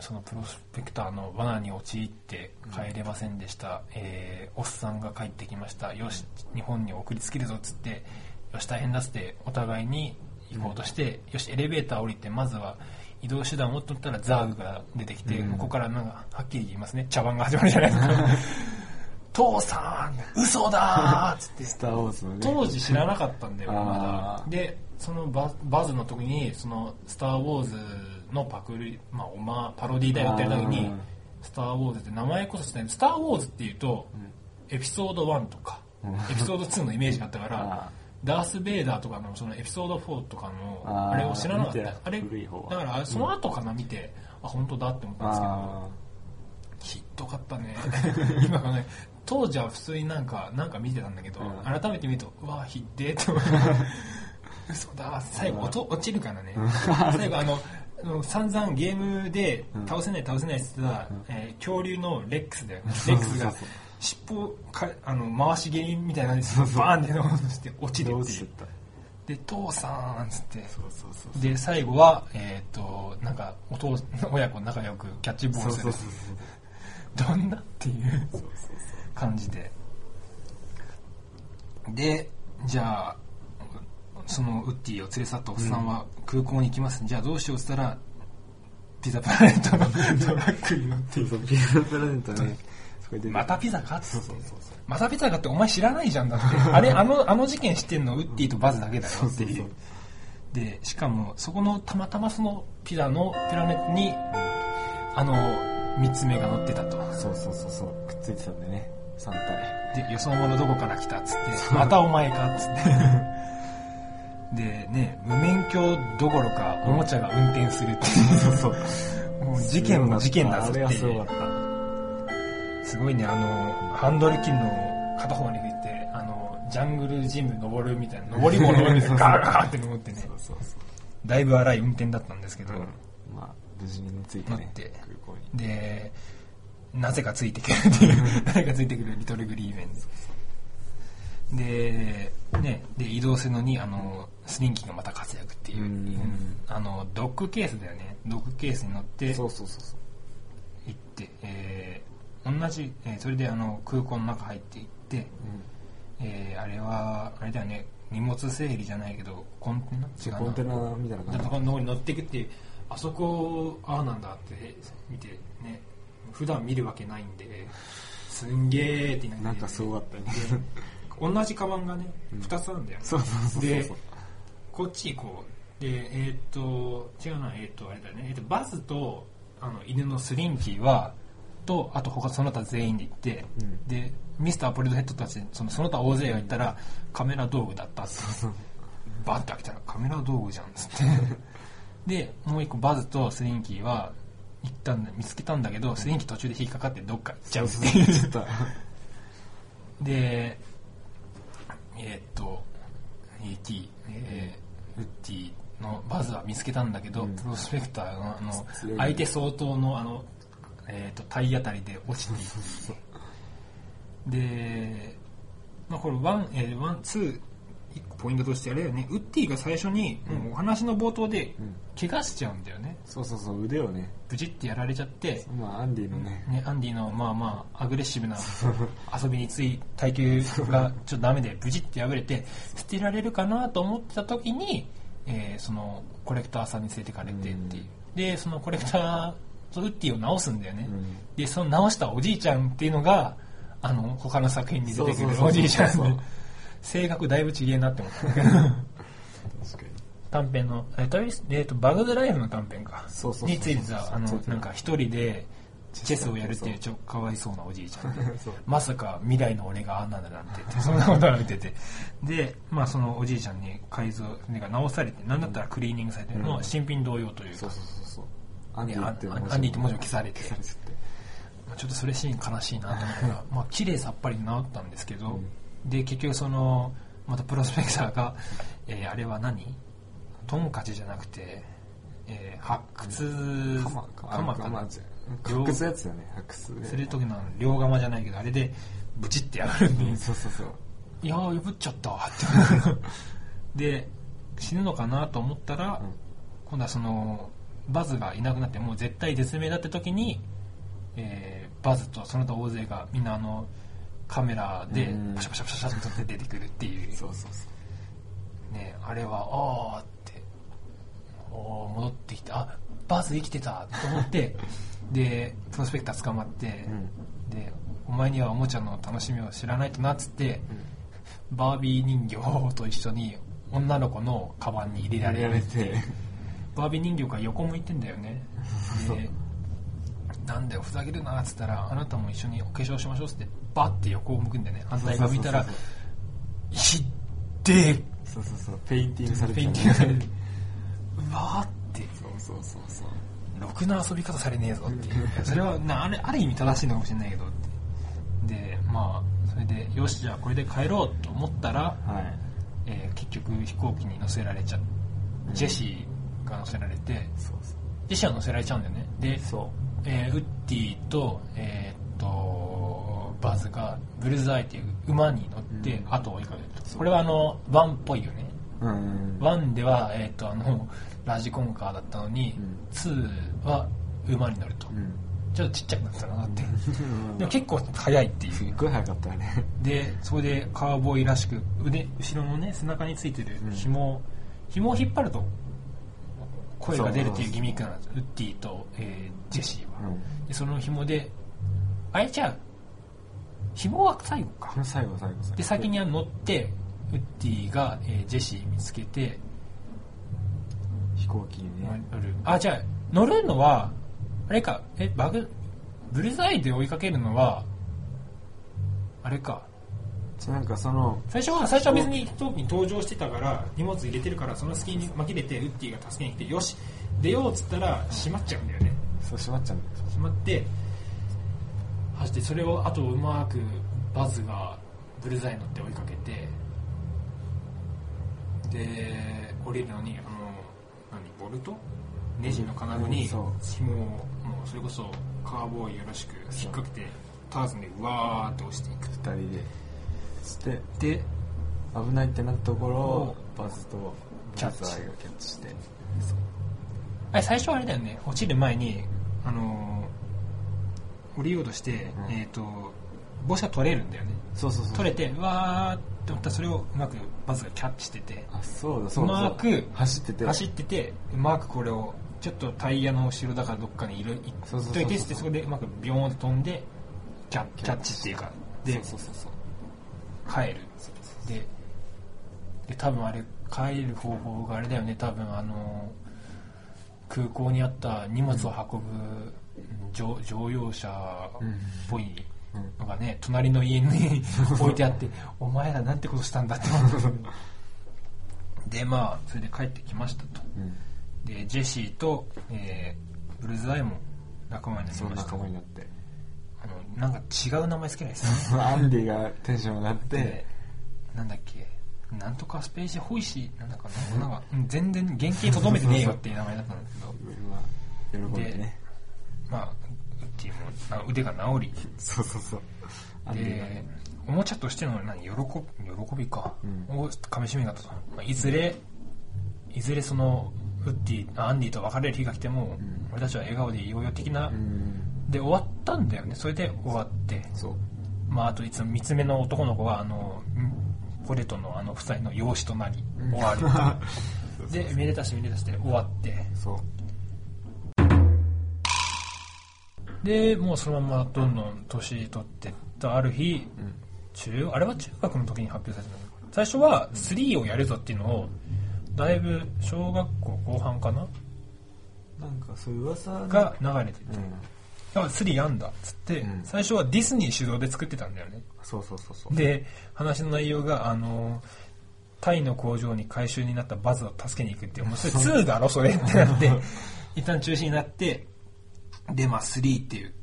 そのプロスペクターの罠に陥って帰れませんでした、えーおっさんが帰ってきました。よし日本に送りつけるぞっつってよし大変だっつってお互いに行こうとして、よしエレベーター降りてまずは移動手段を取ったらザーグが出てきて、うん。ここからなんかはっきり言いますね。茶番が始まるじゃないですか。父さん嘘だーっつって。スター・ウォーズのね。当時知らなかったんだよまだ。でそのババズの時にその「スター・ウォーズ」のパクリ、まあ、おまパロディだよって言った時にあー「スター・ウォーズ」って名前こそしてスター・ウォーズ」っていうと、エピソード1とか、うん。エピソード2のイメージがあったか あらダース・ベイダーとかのそのエピソード4とかのあれを知らなかった。あれだからその後かな見て、あ本当だって思ったんですけどあひっどかったね。今考え当時は普通になんかなんか見てたんだけど、うん。改めて見るとうわひっでーって思って 嘘だ最後落と落ちるからね。最後あのあの散々ゲームで倒せない倒せないって言ってた、えー恐竜のレックスだよね。レックスが。そうそう尻尾かあの回し蹴りみたいな感じでバーンって落として落ちあるっていう。で父さんっつって。そうそうそうで最後はえっ、となんかお父親子仲良くキャッチボールする。そうそうそうどんな？っていうそうそう感じで。でじゃあそのウッディを連れ去ったおっさんは空港に行きます、じゃあどうしようっつったらピザプラネットのトラックに乗って。そうそうピザプラネットね。またピザかっつって。そうそうそうまたピザかってお前知らないじゃんだって。あれあのあの事件知ってんの？ウッディとバズだけだよっていう。でしかもそこのたまたまそのピザのピラネットにあの3つ目が乗ってたと。そうそうそうそう。くっついてたんでね。3体。で、よそ者どこから来たっつって、またお前かっつって。で、ね、無免許どころか、おもちゃが運転するっていう。そうもう事件も事件だぞって。あれはすいうごかった。すごいね、あの、ハンドル切るの片方に振って、あの、ジャングルジム登るみたいな、登り物を ガーガーって登ってね。そ、うそうそう。だいぶ荒い運転だったんですけど、うん。まあ無事についてね乗って。で、なぜかついてくるっていう、なぜかついてくるリトルグリーメンで。で、ね、で、移動するのに、あの、スリンキーがまた活躍っていう、うん。うんあの、ドッグケースだよね。ドッグケースに乗ってそうそうそうそう。行って、えー同じ、えーそれであの、空港の中入って行って、えーあれは、あれだよね、荷物整理じゃないけど、コンテナ？違うなコンテナみたいな感じ。そこの方に乗っていくっていうあそこああなんだって見てね。普段見るわけないんですんげーってなんかすごかったよね。で同じカバンがね2つあるんだよ、そうそうそうそう。でこっち行こう。でえーっと違うなえーっとあれだよね、えーっとバズとあの犬のスリンキーはとあと他その他全員で行って、うん。でミスターポリドヘッドたちそのその他大勢が行ったらカメラ道具だったって。バッて開けたらカメラ道具じゃんっつって。でもう一個バズとスリンキーは行ったんだ見つけたんだけどスリンキー途中で引っかかってどっか行っちゃうってそう。いうそう ちょっと。でえーっと AT、えーウッディのバズは見つけたんだけど、うん。プロスペクターがあの相手相当のあの、えー、と体当たりで落ちていって。で、まあ、これワン、えー、ワンツー一個ポイントとしてあれだよね。ウッディが最初に、もうお話の冒頭でうん。怪我しちゃうんだよね。そうそうそう腕をね。ブチってやられちゃって、まあアンディのね。ね、アンディのまあまあアグレッシブな遊びについ耐久がちょっとダメでブチって破れて捨てられるかなと思ってた時に、えーそのコレクターさんに連れてかれてっていう、でそのコレクターとウッディを直すんだよね、うん。でその直したおじいちゃんっていうのがあの他の作品に出てくそうそうそうそう。るおじいちゃんそうで性格だいぶちげえなって思った。んだけど短編の、えっとえーとバグズライフの短編か。そうそうそうについてさあのなんか一人でチェスをやるっていうちょかわいそうなおじいちゃん。でまさか未来の俺があんなんだなんてってそんなことが見てて。でまあそのおじいちゃんに改造なんか直されてなんだったらクリーニングされてるのうん。新品同様というか。そうそうそうそう。アンデねィって文字って文字を消されて。ちょっとそれシーン悲しいなと思ったらまあ綺麗さっぱり治ったんですけど、うんで結局そのまたプロスペクターが、えーあれは何？トンカチじゃなくて、えー発掘カマかカマかな？じゃ発掘やつだよね発掘で。する時の両釜じゃないけどあれでブチってやるんで、うんそうそうそう。いやー破っちゃった。っ てで死ぬのかなと思ったら、うん。今度はそのバズがいなくなってもう絶対絶命だって時に、えーバズとその他大勢がみんなあのカメラでうん。パシャパシャパシャパシャって出てくるっていう。そうそうそうねあれはああって。おー戻ってきてあバズ生きてたと思って でプロスペクター捕まって、でお前にはおもちゃの楽しみを知らないとなっつって、バービー人形と一緒に女の子のカバンに入れられてバービー人形が横向いてんだよね なんだよふざけるなっつったらあなたも一緒にお化粧しましょうっつってバッて横を向くんだよね。反対側見たらひってえ。そうそうそう。ペインティングされてペインティングされてうわーって。そうそうそうそう。ろくな遊び方されねえぞっていう。それはなあれある意味正しいのかもしれないけどって。でまあそれでよしじゃあこれで帰ろうと思ったら、はい。えー結局飛行機に乗せられちゃうん。ジェシーが乗せられてそうそう。ジェシーは乗せられちゃうんだよね。で、そえーウッディと,、えーっとバズがブルズアイっていう馬に乗ってうん。後を追いかけると、これはあのワンっぽいよね。ううん。ワンでは、えーっとあのラジコンカーだったのに、うん。ツーは馬に乗ると、うん。ちょっとちっちゃくなったなって。うん。でも結構速いっていう。すっごい早かったよね。でそこでカウボーイらしく腕後ろのね背中についてるうん。紐、紐を引っ張ると声が出るっていうギミックなんです。ウッディと、えージェシーは、うんでその紐であれじゃあ紐は最後か。最後最後最後で先には乗ってウッディが、えージェシー見つけて飛行機にね。乗る。あじゃあ乗るのはあれか。えバグブルザイで追いかけるのはあれか。なんかその最初は最初は別に飛行機に搭乗してたから荷物入れてるからその隙に紛れてウッディが助けに来てよし。出ようっつったら閉まっちゃうんだよねそう閉まっちゃう。んだよ閉まって走ってそれをあとうまくバズがブルザイに乗って追いかけてで降りるのにあの何ボルト？ネジの金具に紐をもうそれこそカーボーイよろしく引っ掛けてターズンでうわーって押していく。二人で。そしてで危ないってなったところをバズとキャッチ。バズアイがキャッチして。あれ最初はあれだよね。落ちる前にあのー降りようとして、うん。えっ、と帽子が取れるんだよね。そうそうそう取れてうわーって思ったらそれをうまくバズがキャッチしてて。あそうだそうだうまく走ってて。走っててうまくこれをちょっとタイヤの後ろだからどっかにいるいっそうそうそうそうといてってそこでうまくビヨーンって飛んでキャキャッチ。っていうか。でそうそうそうそう。帰る。でで多分あれ帰る方法があれだよね。多分あの空港にあった荷物を運ぶ乗乗用車っぽいのがね隣の家に 置いてあってお前らなんてことしたんだって思ってでまあそれで帰ってきましたと。うん。でジェシーと、えーブルズアイも仲間になりそうました。仲間になって。あのなんか違う名前つけないですね。アンディがテンション上がって。でなんだっけなんとかスページホイシーなんだかななんかうん。全然原型とどめてねえよっていう名前だったんですけど。まあ喜んでね。まあウッディもな腕が治り。そうそうそう。でね。おもちゃとしての何喜び喜びか、うん。をかみしめだったと、まあ、いずれいずれそのウッディあアンディと別れる日が来ても、ん。俺たちは笑顔でいようよ的な、うん。で終わったんだよね。それで終わって。そう。まああといつも三つ目の男の子はあのんポレトのあの夫妻の養子となり終わると。でめでたしめでたしで終わって。そう。でもうそのままどんどん年取ってったある日うん。中あれは中学の時に発表されたの最初は3をやるぞっていうのをだいぶ小学校後半かな。なんかそういう噂が流れてて。うん。あ3やんだっつって、うん。最初はディズニー主導で作ってたんだよねそうそうそうそう。で話の内容があのタイの工場に回収になったバズを助けに行くっていうもうそれ2だろそれってなって 一旦中止になってでまあ3っていう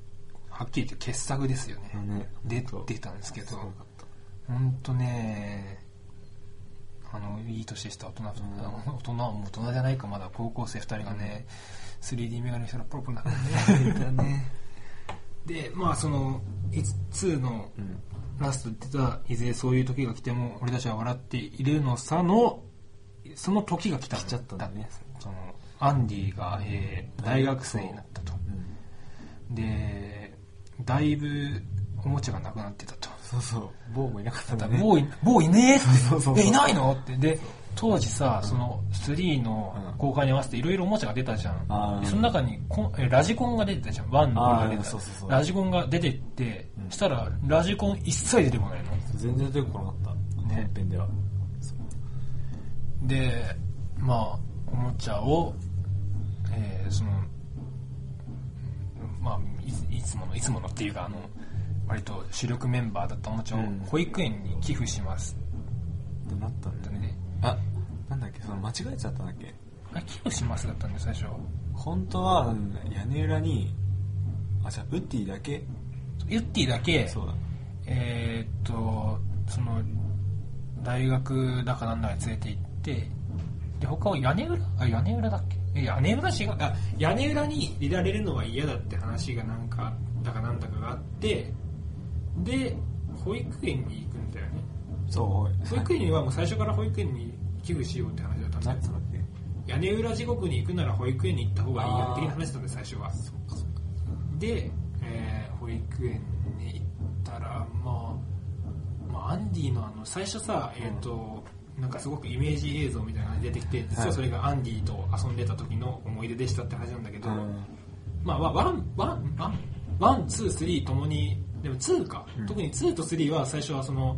はっきり言って傑作ですよね。ね出たんですけど本当ねあのいい年でした。大人、大人はもう大人じゃないかまだ高校生2人がね 3D メガネしたらポロポロなる ねでまあその2のうんラストで出たいずれそういう時が来ても俺たちは笑っているのさのその時が来たん来ちゃったんだねそのアンディが、えー大学生になったと。うん。でだいぶおもちゃがなくなってたと。そうそう。某もいなかったんだね。もういいねえって。そうそうそう。えいないのって。で当時さその3のうん。公開に合わせていろいろおもちゃが出たじゃん、その中にコラジコンが出てたじゃん。1のが出てたラジコンが出てって、うん。したらラジコン一切出てこないの。全然出てこなかった。ね。本編では。でまあおもちゃを、えーそのまあいついつものいつものっていうかあの割と主力メンバーだったおもちゃをうん。保育園に寄付します。ってなったんだね。ねあなんだっけその間違えちゃったんだっけ？あしますだったんで最初本当はうん屋根裏にあじゃあウッディだけ？ユッティだけ？そうだ。えーっとその大学だかなんだか連れて行ってで他は屋根裏？あ屋根裏だっけ？え屋根裏違う。あ屋根裏にいられるのは嫌だって話がなんかだかなんだかがあってで保育園にそう。保育園にはもう最初から保育園に寄付しようって話だったんだよ。屋根裏地獄に行くなら保育園に行った方がいいよ的な話だったんで最初は。で、えー保育園に行ったら、まあ、まあアンディのあの最初さえっ、と、なんかすごくイメージ映像みたいなのが出てきて実はそれがアンディと遊んでた時の思い出でしたって話なんだけど、うん。まあまあワンワンワンワンツースリーともにでも2か、うん。特に2と3は最初はその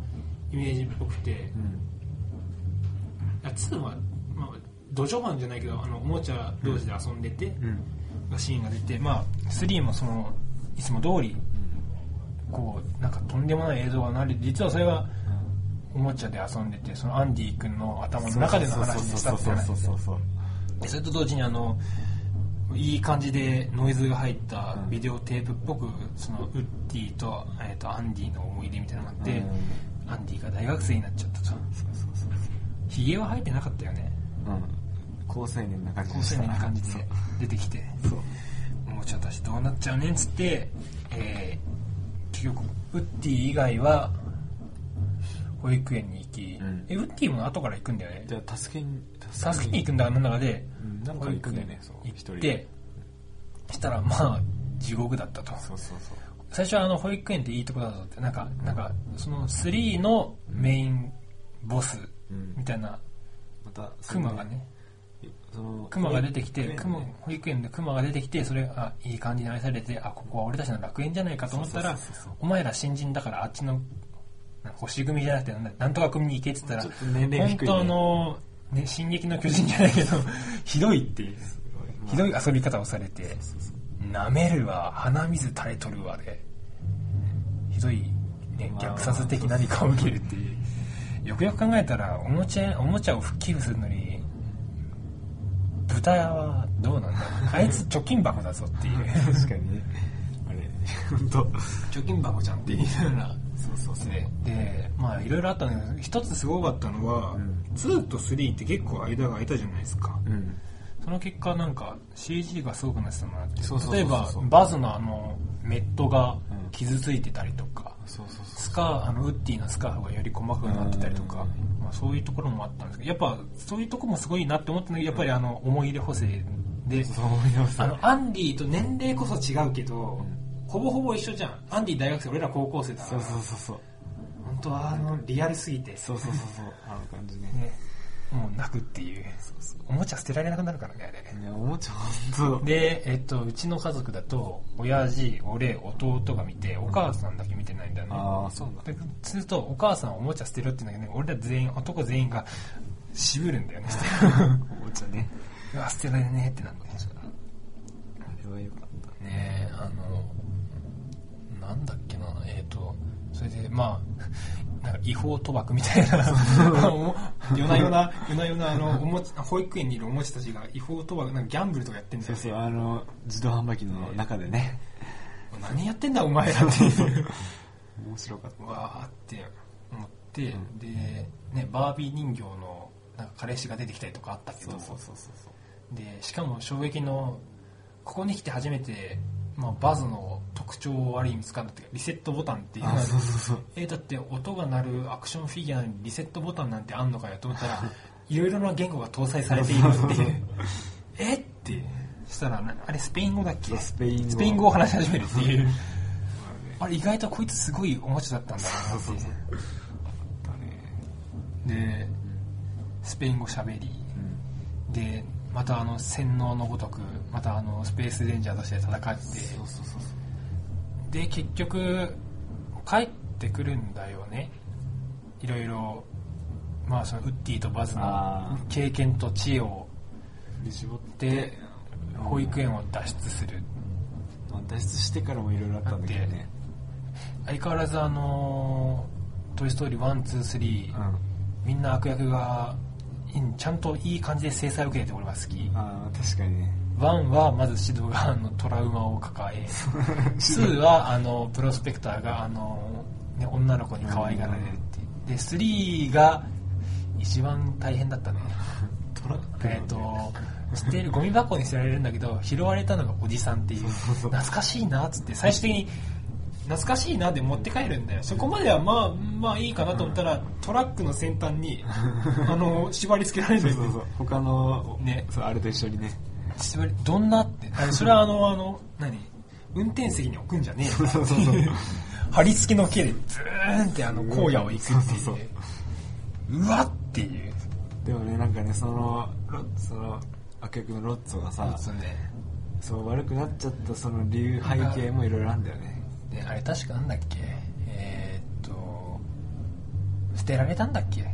イメージっぽくて、うん。あ2は、まあ、土壌マンじゃないけどあのおもちゃ同士で遊んでて、うん。シーンが出て、まあ、3もそのいつも通りこうなんかとんでもない映像がなり実はそれがおもちゃで遊んでてそのアンディ君の頭の中での話でしたって話。そうそうそうでそれと同時にあのいい感じでノイズが入ったビデオテープっぽくそのウッディと,、えー、とアンディの思い出みたいなのがあって、うんアンディが大学生になっちゃったと。そうそうそうひげは生えてなかったよね。うん高青年な感じ高青年な感じで出てきて。そうちゃたちどうなっちゃうねんっつって、えー結局ウッディ以外は保育園に行き、うん。えウッディも後から行くんだよね。じゃあ助けに助けに行くんだかなんだかで。うん。なんか行くんだよねそう。行一人って。したらまあ地獄だったと。そうそうそう最初はあの保育園っていいとこだぞってなんかなんかその3のメインボスうん。みたいなまたクマがねそのクマが出てきて、ねクマ保育園でクマが出てきて、それがあいい感じに愛されて、あ、ここは俺たちの楽園じゃないかと思ったらお前ら新人だからあっちの、星組じゃなくて、なんとか組に行けって言ったら、本当あの、ね、進撃の巨人じゃないけど、ひどいっていう、ひどい遊び方をされて、舐めるわ、鼻水垂れとるわで、ひどい、ね、まあ虐殺的何かを受けるっていう。よくよく考えたら、おもちゃ、おもちゃを寄付するのに、豚はどうなんだ？ろうあいつ貯金箱だぞっていう。確かにね。あれ本当貯金箱じゃんって言いながら、そうそうそう。そうででまあいろいろあったんだけど一つすごかったのは、うん。2と3って結構間が空いたじゃないですか。うんその結果なんか CG がすごくなってたなってそうそうそうそう例えばバズのあのメットが傷ついてたりとか、スカーあのウッディのスカーフがより細かくなってたりとか、うんまあ、そういうところもあったんですけどやっぱそういうところもすごいなって思ったんだけどやっぱりあの思い入れ補正で。あのアンディと年齢こそ違うけど、ほぼほぼ一緒じゃん。アンディ大学生俺ら高校生だかそうらそうそうそう。本当はあのリアルすぎて。そうそうそうそう。あの感じね。ねもう泣くっていう。おもちゃ捨てられなくなるからねあれ。ねおもちゃ本当で、えっと、うちの家族だと親父俺弟が見てお母さんだけ見てないんだよね、ああそうなんだ。でするとお母さんおもちゃ捨てるって言うんだけど、ね、俺ら全員男全員が渋るんだよね。おもちゃね。うわ捨てられねえってなんだよあれはよかった。ねえあのなんだっけなえっ、とそれでまあなんか違法賭博みたいな。お 夜な夜な 夜な夜なあのおもち保育園にいるおもちたちが違法賭博なんかギャンブルとかやってんだよね。そうそうあの自動販売機の中でね。何やってんだお前らっていう。面白かった。わーって思って、うん。で、ね、バービー人形のなんか彼氏が出てきたりとかあったけど。そうそうそうそう。でしかも衝撃のここに来て初めて、まあ、バズの特徴をある意味掴んだってリセットボタンっていう。のあがそうそうそう。えだって音が鳴るアクションフィギュアにリセットボタンなんてあんのかよと思ったら いろいろな言語が搭載されているっていう。え？って。したらなあれスペイン語だっけ？スペイン語。スペイン語を話し始めるっていう。あれ意外とこいつすごいおもちゃだったんだなっていう。でスペイン語しゃべりでまたあの洗脳のごとくまたあのスペースレンジャーとして戦ってで結局帰ってくるんだよね。いろいろまあそのウッディとバズのあ経験と知恵を。で絞って。で保育園を脱出する。まあ脱出してからもいろいろあったんだけどね。相変わらずあの「トイ・ストーリー123」うん。みんな悪役がうんちゃんといい感じで制裁を受けてて俺は好き。ああ確かにね。1はまず指導があのトラウマを抱え 2はあのプロスペクターがあの、ね、女の子に可愛がられるっていう。で3が一番大変だったね。えっ、と捨てるゴミ箱に捨てられるんだけど拾われたのがおじさんっていう。懐かしいなっつって最終的に懐かしいなで持って帰るんだよ。そこまではまあまあいいかなと思ったらトラックの先端に あの縛り付けられるんだよそうそうそう。他のね。そうあれと一緒にね。縛りどんなって。それはあの あの何？運転席に置くんじゃねえ。よそうそうそう。貼り付きの毛でズーンってあの荒野を行くっていう。そうそうう。わっていう。でもねなんかねそのロその悪役のロッツォがさそうね。そう悪くなっちゃったその理由背景もいろいろあるんだよねであれ確かなんだっけ？えーっと捨てられたんだっけ？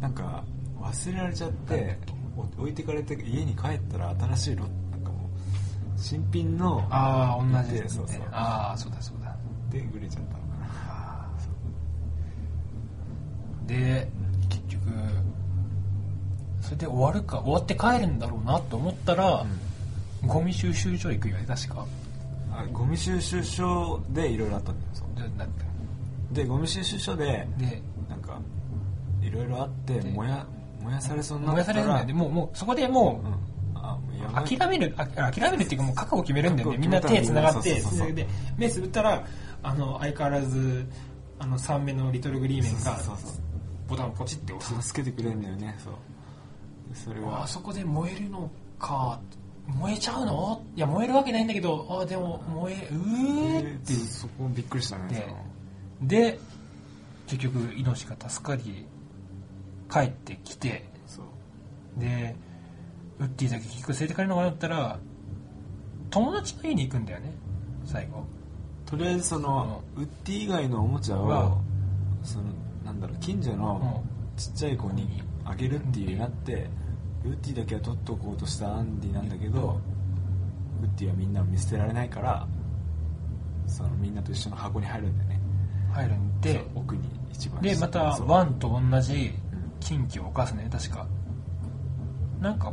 なんか忘れられちゃってお置いてかれて家に帰ったら新しいロなんかもう新品のああ同じでですね。そうそう。ああそうだそうだ。で売れちゃったのかな。で結局それで終わるか終わって帰るんだろうなと思ったら、ゴミ収集所行くよね確かあゴミ収集所でいろいろあったんだよそうでだってでゴミ収集所ででなんかいろいろあってで燃や燃やされそうにな燃やったらされるんだよね。もうもうそこでもう、うん。あもうやばい諦めるあ諦めるっていうかもう覚悟決めるんだよね。覚みんな悟決めたら手つながってそうそうそうそれで目つぶったらあの相変わらずあの3目のリトルグリーメンがそうそうそうボタンをポチって押す。助けてくれるんだよね。そう。でそれは。あそこで燃えるのか燃えちゃうの？いや燃えるわけないんだけどあでも燃えうーって。でそこびっくりしたねで結局命が助かり帰ってきて。でウッディだけ結局連れて帰るのかなったら友達の家に行くんだよね最後。とりあえずそのウッディ以外のおもちゃはをそのなんだろう近所のちっちゃい子にあげるっていうになってウッディだけは取っとこうとしたアンディなんだけどウッディはみんなを見捨てられないからそのみんなと一緒の箱に入るんだよね。入るんで奥に一番でまたワンと同じうん。禁忌を犯すね確か。なんか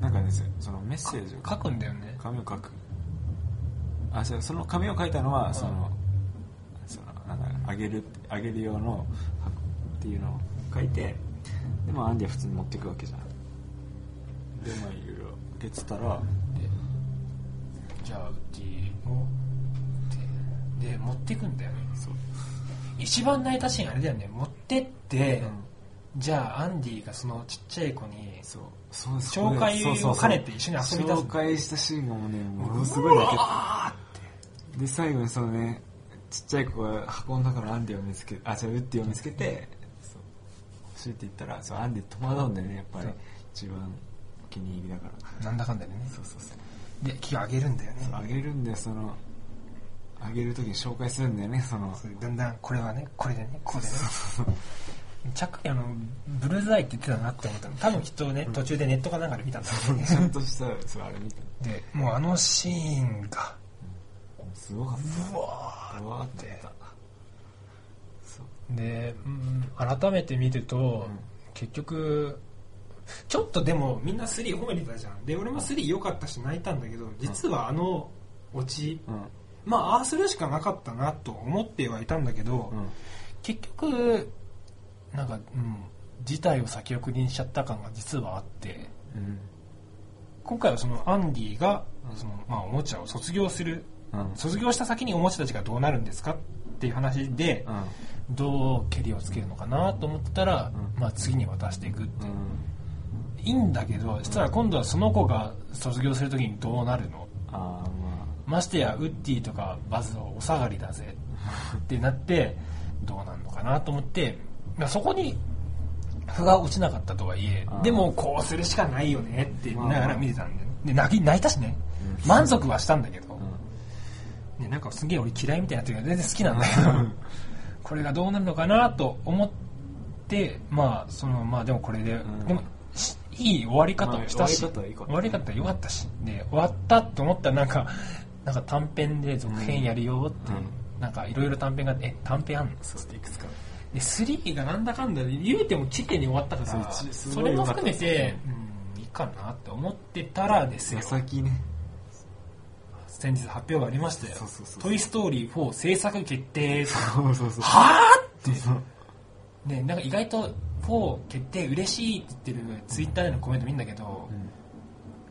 なんかねそのメッセージを書くんだよね。紙を書く。あそうその紙を書いたのはその、そのなんだあげるあげる用の箱っていうのを書いてでまあアンディは普通に持っていくわけじゃんでまあいろいろ受けてたらじゃあウッディをでで持ってくんだよね。そう。一番泣いたシーンあれだよね。持ってって、じゃあアンディがそのちっちゃい子にそう。そう紹介を兼ねて一緒に遊び出す紹介したシーンがもうねものすごい泣けたで最後にそのねちっちゃい子が箱の中のアンディを見つけあじゃあウッディを見つけてそう。欲しいって言ったらそうアンディ戸惑うんだよねやっぱり。一番。お気に入りだから。なんだかんだでね。そうそうそう。で木をあげるんだよね。そうあげるんだよそのあげる時に紹介するんだよねその。そうだんだんこれはねこれでねこうでね。ちゃっかりあのブルーズアイって言ってたなって思ったの。多分きっとね途中でネットかなんかで見たんだろうね。ちゃんとしたそうあれ見てでもうあのシーンがすごかった。うわうわーってで、うん、改めて見ると、うん。結局ちょっとでもみんな3褒めてたじゃん。で俺も3良かったし泣いたんだけど実はあのオチうん。まあああするしかなかったなと思ってはいたんだけど、うん。結局なんか、うん、事態を先送りにしちゃった感が実はあってうん。今回はそのアンディがその、まあ、おもちゃを卒業するうん。卒業した先におもちゃたちがどうなるんですかっていう話でうん。どうケリをつけるのかなと思ったら、うん。まあ、次に渡していくってうんいいんだけどそしたら今度はその子が卒業する時にどうなるの？ああまましてやウッディとかバズはお下がりだぜ。ってなってどうなんのかなと思ってまあそこに歩が落ちなかったとはいえでもこうするしかないよねって言いながら見てたんで,、で泣き泣いたしね。うん。満足はしたんだけど、あね、なんかすげえ俺嫌いみたいになってるけど全然好きなんだけどこれがどうなるのかなと思ってまあそのまあでもこれで、ん。でもしいい終わり方をしたし、まあ終わり方良かったしで終わったと思ったらなんか なんか短編で続編やるよって、うん。なんかいろいろ短編があってえ短編あんのそういくつか。で3がなんだかんだで言うても綺麗に終わったからそれも含めて、うん、いいかなって思ってたらですよ。先ね。先日発表がありましたよ。トイ・ストーリー4」制作決定。そうそうそう。はぁってね、なんか意外と4決定嬉しいって言ってるツイッターでのコメント見るんだけど、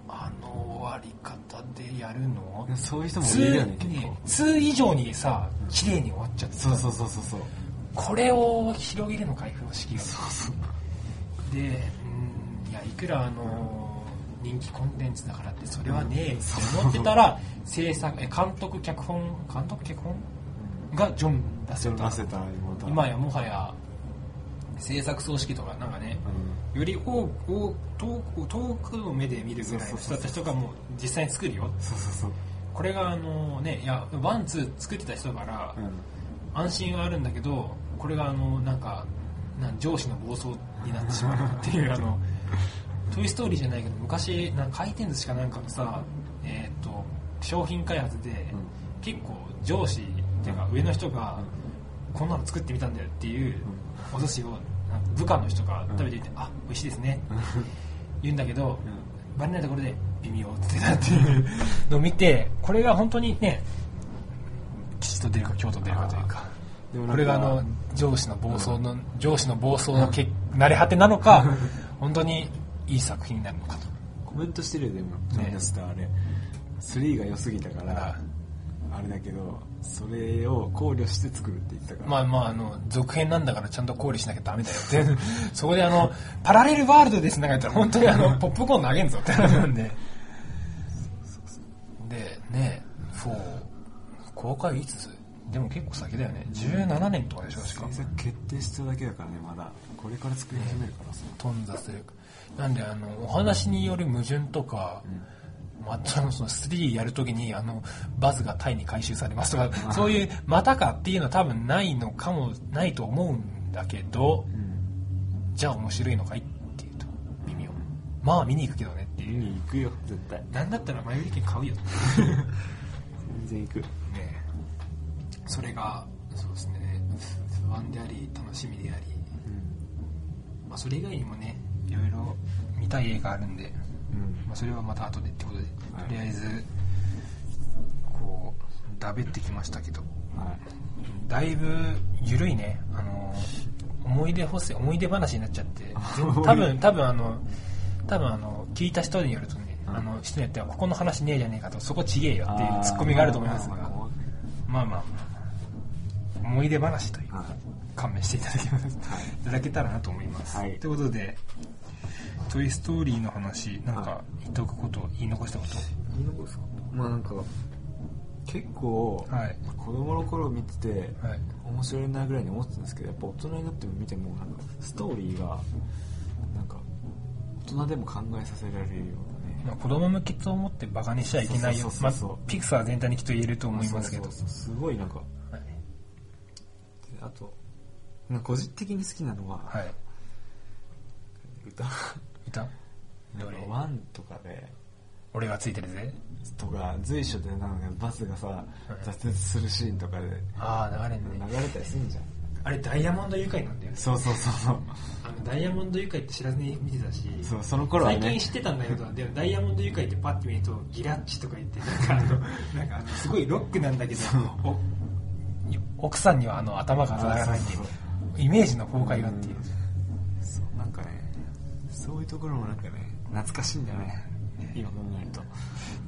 あの終わり方でやるの？うんそういう人もいるよね結構。ね2以上にさ綺麗に終わっちゃってそうそうそうそうそう。これを広げるのかい風呂敷がそうそう。でうんいやいくらあの人気コンテンツだからってそれはねえって思ってたら制作え監督脚本監督脚本がジョン・ラセタジョン・ラセター妹今やもはや制作総指揮とかなんかねより多く多遠くの目で見るぐらいの人だった人がもう実際に作るよそうそうそう。これがあのねいやワンツー作ってた人からうん。安心はあるんだけどこれがあのなんかなん上司の暴走になってしまうっていう あの「トイ・ストーリー」じゃないけど昔なんか回転寿司かなんかのさえっ、と商品開発で結構上司っていうか上の人がこんなの作ってみたんだよっていうお寿司を部下の人が食べていて「あ美味しいですね」言うんだけどバレないところで微妙ってなっていうのを見てこれが本当にね吉と出るか京都出るかというかこれがあの上司の暴走の上司の暴走のけ慣れ果てなのか 本当にいい作品になるのかと。コメントしてるよでもジョン・ラセターあれ。3が良すぎたからあれだけどそれを考慮して作るって言ってたから。まあまああの続編なんだからちゃんと考慮しなきゃダメだよ。ってそこであのパラレルワールドですなんか言ったら本当にあの ポップコーン投げんぞって話なんで。でね4公開いつ？でも結構先だよね。17年とかでしょしか。制作決定しただけだからねまだ。これから作り始めるからさ。頓挫するなんであのお話による矛盾とか、またその3やるときにあのバズがタイに回収されますとかそういうまたかっていうのは多分ないのかもないと思うんだけどうん。じゃあ面白いのかいっていうと微妙。まあ見に行くけどねっていう。見に行くよ絶対。なんだったら前売り券買うよね全然行く。それがそうですね。不安であり楽しみであり、まあ、それ以外にもねいろいろ見たい映画あるんで。うんまあ、それはまた後でってことで、はい。とりあえずこうだべってきましたけど。はい。だいぶ緩いね。あの思い出補正思い出話になっちゃって。全多分多分あの多分あの聞いた人によるとね、うんあの人によってはここの話ねえじゃねえかとそこちげえよっていうツッコミがあると思いますが。まあまあ思い出話というはい。勘弁していただけます、い、ただけたらなと思います、はい。ということで「トイ・ストーリー」の話なんか言っておくこと言い残したこいいのかですかまあなんか結構、はい。子供の頃見てて、とはい。面白いなぐらいに思ってたんですけどやっぱ大人になっても見てもなんかストーリーがなんか大人でも考えさせられるようなね。まあ、子供向けと思ってバカにしちゃいけないよ。まあピクサー全体にきっと言えると思いますけど。すごいなんかはい。であと個人的に好きなのは、はい。歌いた？なんどれ？かワンとかで俺がついてるぜ。とか随所でなんかバスがさ挫折するシーンとかでああ流れんね。流れたりするんじゃん。あれダイヤモンド愉快なんだよね。そうそうそうそう。あのダイヤモンド愉快って知らずに見てたしそうその頃はね。最近知ってたんだけどでもダイヤモンド愉快ってパッて見るとギラッチとか言ってなんかあのなんかすごいロックなんだけどお奥さんにはあの頭が当たらないっていうあそうイメージの崩壊がっていうそうそういうところもなんかね懐かしいんだよね。今考えると。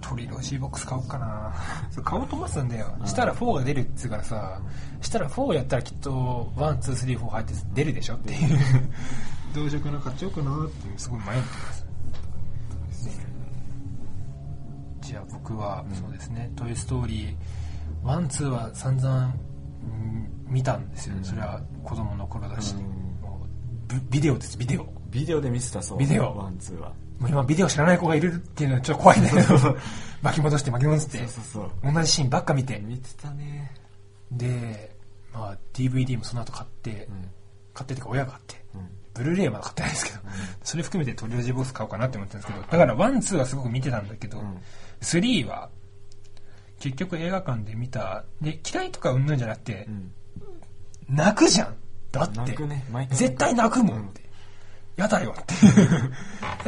トリロジーボックス買おうかな。そう買おうと思ってたんだよ。したら4が出るって言うからさしたら4やったらきっと123入って出るでしょ？っていう。どうしようかな買っちゃおうかなっていう。すごい迷ってます。じゃあ僕は、そうですね「トイ・ストーリー」ワンツーは散々、うん見たんですよ、うん。それは子供の頃だし、うん。ビデオですビデオビデオで見てたそう。ビデオ。ワンツーは。もう今ビデオ知らない子がいるっていうのはちょっと怖いんだけど巻き戻して巻き戻して。そうそうそう。同じシーンばっか見て。見てたね。で、まあ、DVD もその後買って、うん。買ってってか親が買って。うん。ブルーレイはまだ買ってないですけど、それ含めてトリロジーボックス買おうかなって思ってるんですけどだからワンツーはすごく見てたんだけど、うん。3は結局映画館で見た。で嫌いとかうんぬんじゃなくてう、ん。泣くじゃん。だって。ね。絶対泣くもんって、やだよって。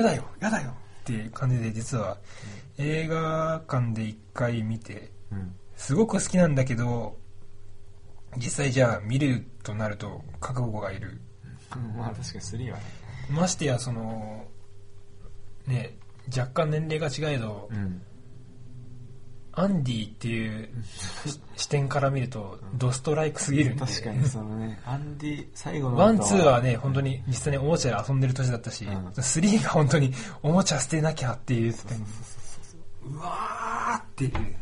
やだよやだよっていう感じで実は映画館で一回見てうん。すごく好きなんだけど実際じゃあ見るとなると覚悟がいる。うん。まあ確かに3はね。ましてやそのね若干年齢が違えど、うんアンディっていう視点から見るとドストライクすぎるんで。確かにそのね。アンディ最後のワン、ツーはね、本当に実際におもちゃで遊んでる年だったし、うん。スリーが本当におもちゃ捨てなきゃっていう点うわーっていう、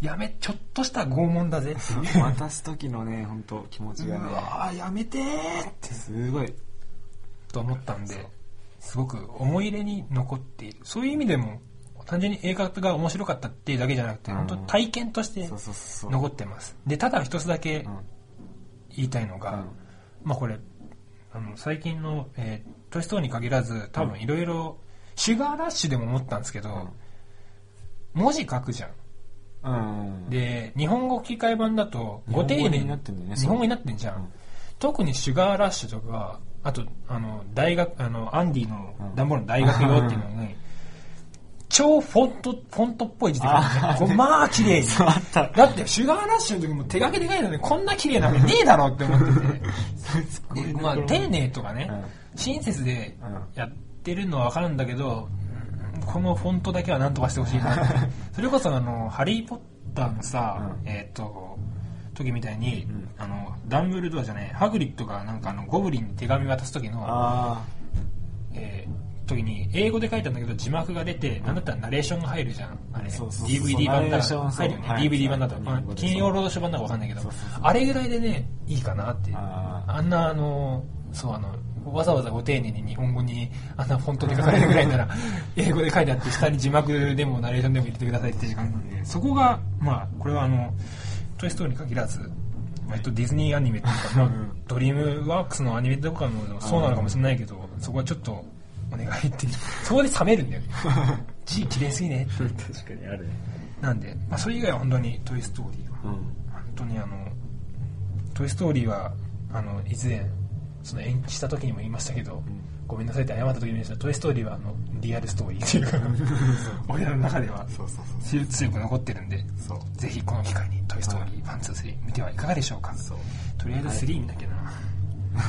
やめ、ちょっとした拷問だぜっていう。渡す時のね本当気持ちがね。うわーやめてーって。すごい。と思ったんで、すごく思い入れに残っている。そういう意味でも、単純に映画が面白かったっていうだけじゃなくて、うん。本当体験として残ってます。で、ただ一つだけうん。言いたいのが、まあこれ、あの、最近の、えートイストーリーに限らず、多分いろいろ、シュガーラッシュでも思ったんですけど、文字書くじゃん。うん。で、日本語吹き替え版だと、ご丁寧になってんね日本語になってんじゃん。う。ん特にシュガーラッシュとか、あと、あの、大学、あの、アンディのうん。段ボールの大学用っていうのに、超フォント、フォントっぽい字で書くのね。こうまあ綺麗に。だって、シュガーラッシュの時も手書きで書いたのに、こんな綺麗なのねえだろって思ってて。でまあ、丁寧とかね、親切でやってるのはわかるんだけど、このフォントだけはなんとかしてほしいなって。それこそあの、ハリー・ポッターのさ、うんえっ、と、時みたいに、んあの、ダンブルドアじゃない、ハグリッドがなんかあの、ゴブリンに手紙渡す時の、あえー時に英語で書いたんだけど字幕が出て、なんだったらナレーションが入るじゃん。あれ。そうそうそう。DVD 版だナレーション入るよね、はい。DVD 版だと、はい。まあ日本語で金曜ロードショー版だかわかんないけど。あれぐらいでねいいかなってああんなあのそうあのわざわざご丁寧に日本語にあんなフォントで書かれるぐらいなら 英語で書いてあって下に字幕でもナレーションでも入れてくださいって時間なん。でそこがまあこれはあの「トイ・ストーリー」に限らずえっと、ディズニーアニメとか、まあうん。ドリームワークスのアニメとかもそうなのかもしれないけど、そこはちょっとお願いって。そこで冷めるんだよ。ね。字綺麗すぎね。確かにあるね。なんで、まあ、それ以外は本当にトイ・ストーリーは。うん。本当にあの、トイ・ストーリーは、あの、以前、その延期した時にも言いましたけど、ごめんなさいって謝った時に「トイ・ストーリー」はあのリアルストーリーっていう。か俺らの中では。強く残ってるんでぜひこの機会に「トイ・ストーリー」1、2、3見てはいかがでしょうか。とりあえず3見なきゃな、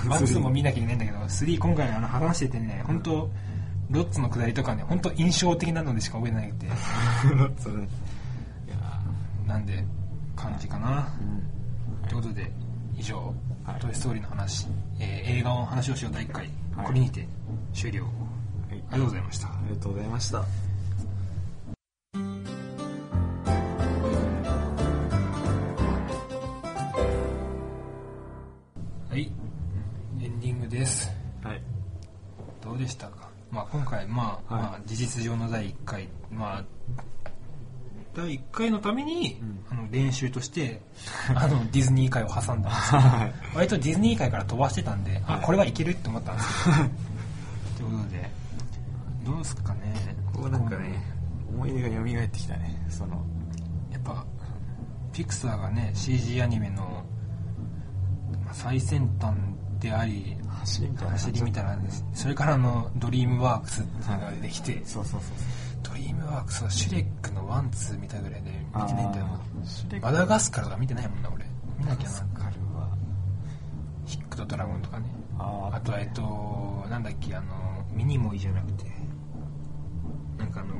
ワン2も見なきゃいけないんだけど3今回あの話しててね本当ロッツの下りとかね本当印象的なのでしか覚えてなくて。そうね。いやなんで感じかな、ということで以上はい。トイ・ストーリーの話、えー映画の話をしよう第1回、はい。これにて終了。はい。ありがとうございました。ありがとうございましたまあはい。まあ、事実上の第1回、まあ、第1回のために、うん。あの練習として あのディズニー界を挟んだんですけど はい。割とディズニー界から飛ばしてたんで、あはい。これはいけるって思ったんですけど。ということでどうですかね。こうなんかね思い出が蘇ってきたね。そのやっぱピクサーがね CG アニメのまあ最先端であり走りみたいな走りみたいなそれからあのドリームワークスっていうのが出てきて、そうそうそうドリームワークスはシュレックのワンツー見たぐらいで見てないんだよマダガスカルとか見てないもんな俺。見なきゃなカルは。ヒックとドラゴンとかね。あー。あとはえっとなんだっけあのミニモイじゃなくて。なんかあの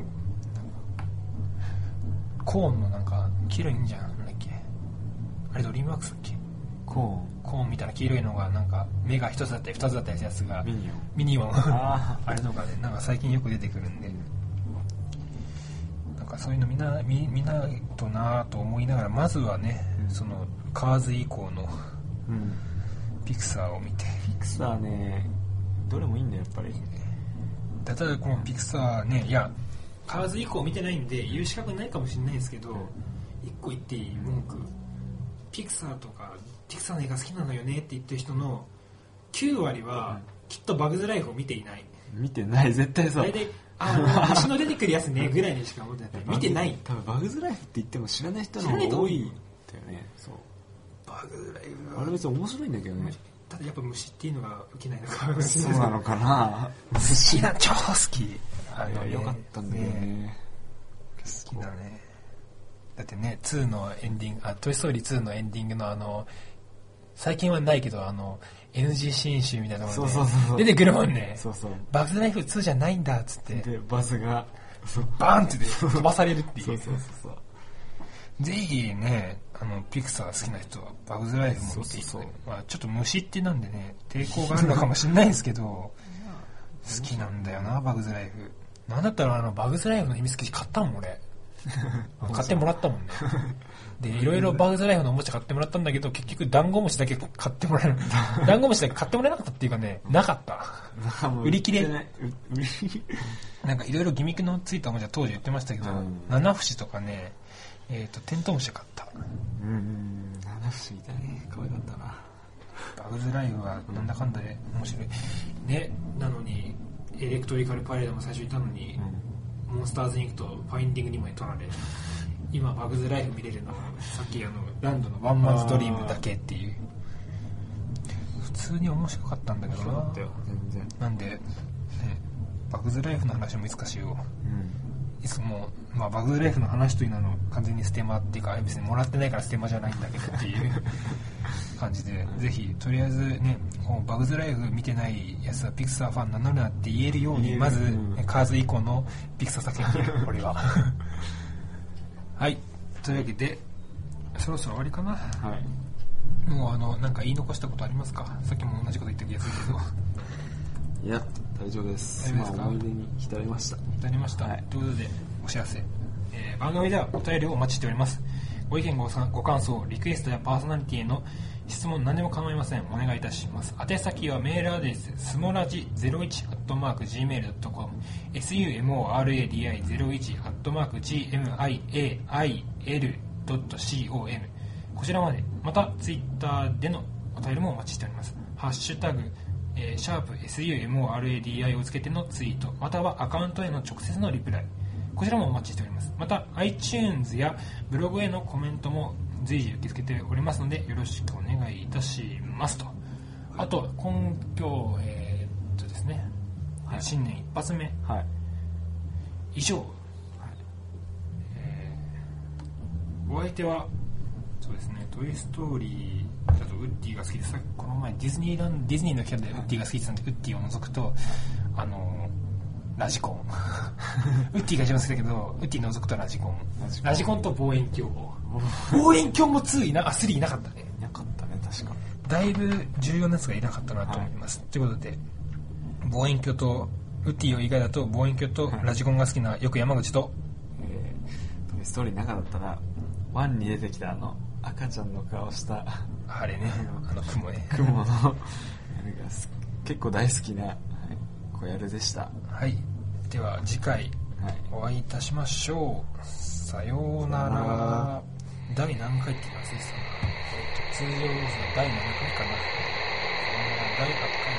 コーンのなんか黄色いんじゃん。なんだっけ。あれドリームワークスだっけ。ココーンみたいな黄色いのがなんか目が一つだったり二つだったりするやつがミニオン。ミニオン。ああれとかねなんか最近よく出てくるんで。なんかそういうの見な見見ないとなと思いながらまずはねそのカーズ以降のうん。ピクサーを見て。ピクサーねどれもいいんだよやっぱり。ただこのピクサーねいやカーズ以降見てないんで言う資格ないかもしれないですけど一個言っていい？文句。ピクサーとかピクサーの映画好きなのよねって言ってる人の9割はきっとバグズライフを見ていない。見てない。絶対そう。大体あの虫の出てくるやつねぐらいにしか思ってない見てない。多分バグズライフって言っても知らない人の方が多いんだよね。そう。バグズライフあれ別に面白いんだけどね。ただやっぱ虫っていうのが受けないのかもしれそない。うなのかな。好きな超好き。あれは良かったんだけどね。好きだね。だってね2のエンディングあ「トイ・ストーリー2」のエンディングのあの最近はないけどあの NG シーン集みたいなのそうそうそうそう。出てくるもんね。そうそう。バグズライフ2じゃないんだっつって。でバズがそう。バーンってね飛ばされるっていう。そうそうそうぜひねあのピクサー好きな人はバグズライフも見ていそうそうそう。まあ、ちょっと虫ってなんでね抵抗があるのかもしれないですけど好きなんだよなバグズライフ。なんだったらあのバグズライフの秘密基地買ったもん俺。買ってもらったもんね でいろいろバグズライフのおもちゃ買ってもらったんだけど結局ダンゴムシだけ買ってもらえなダンゴムシだけ買ってもらえなかったっていうかねなかった。売り切れ。なんかいろいろギミックのついたおもちゃ当時言ってましたけど、うん。七節とかねえっ、とテントウムシ買った。うんうん。七不思議だね。可愛かったな。バグズライフはなんだかんだで面白い。ね、なのに、エレクトリカルパレードも最初いたのに、モンスターズインクとファインディングにも取られ、今バグズライフ見れるのは、さっきあの、ランドのワンマンズドリームだけっていう。普通に面白かったんだけどな。全然。なんで、ね、バグズライフの話もいつかしよう。うん。いつも、まあ、バグズライフの話というのは完全にステマっていうか別にもらってないからステマじゃないんだけどっていう 感じでぜひとりあえずねこうバグズライフ見てないやつはピクサーファン名乗るなって言えるようにまず、うんカーズ以降のピクサー作品見る俺は はい。というわけでそろそろ終わりかな？はい。もうあのなんか言い残したことありますか？さっきも同じこと言った気がするけど。いや大丈夫です。大丈夫ですか？まあ思い出に浸りました。なりました、はい。ということでお知らせ、えー番組ではお便りをお待ちしております。ご意見ごさご感想リクエストやパーソナリティへの質問何でも構いません。お願いいたします。宛先はメールアドレススモラジ01 gmail.com sumoradi01 gmail.com sumoradi01-gmail.com こちらまで。またツイッターでのお便りもお待ちしております。ハッシュタグえーシャープ SUMORADI をつけてのツイートまたはアカウントへの直接のリプライ。こちらもお待ちしております。また iTunes やブログへのコメントも随時受け付けておりますのでよろしくお願いいたしますと。あと今日えーはい。新年一発目。はい。以上、えーお相手はそうですね「トイ・ストーリー」だとウッディが好きでさっきこの前ディズニーランディズニーのキャラでウッディが好きってたんで、ウッディを除くとあのラジコン。ウッディが一番好きだけどウッディ除くとラジコン。ラジコン。と望遠鏡望遠鏡も2いなあ3いなかったね。いなかったね確か。だいぶ重要なやつがいなかったなと思います。ということで、望遠鏡と、ウッディを以外だと望遠鏡とはいラジコンが好きなよく山口と、えーストーリーの中だったらワンに出てきたあの赤ちゃんの顔したあれね、あの雲ね。雲のあれがす結構大好きな、はい、小やるでした、ははい。では次回い、お会いいたしましょう。さようなさようならら。第何回って忘れてたな。えっと、通常の第7回かな。第あ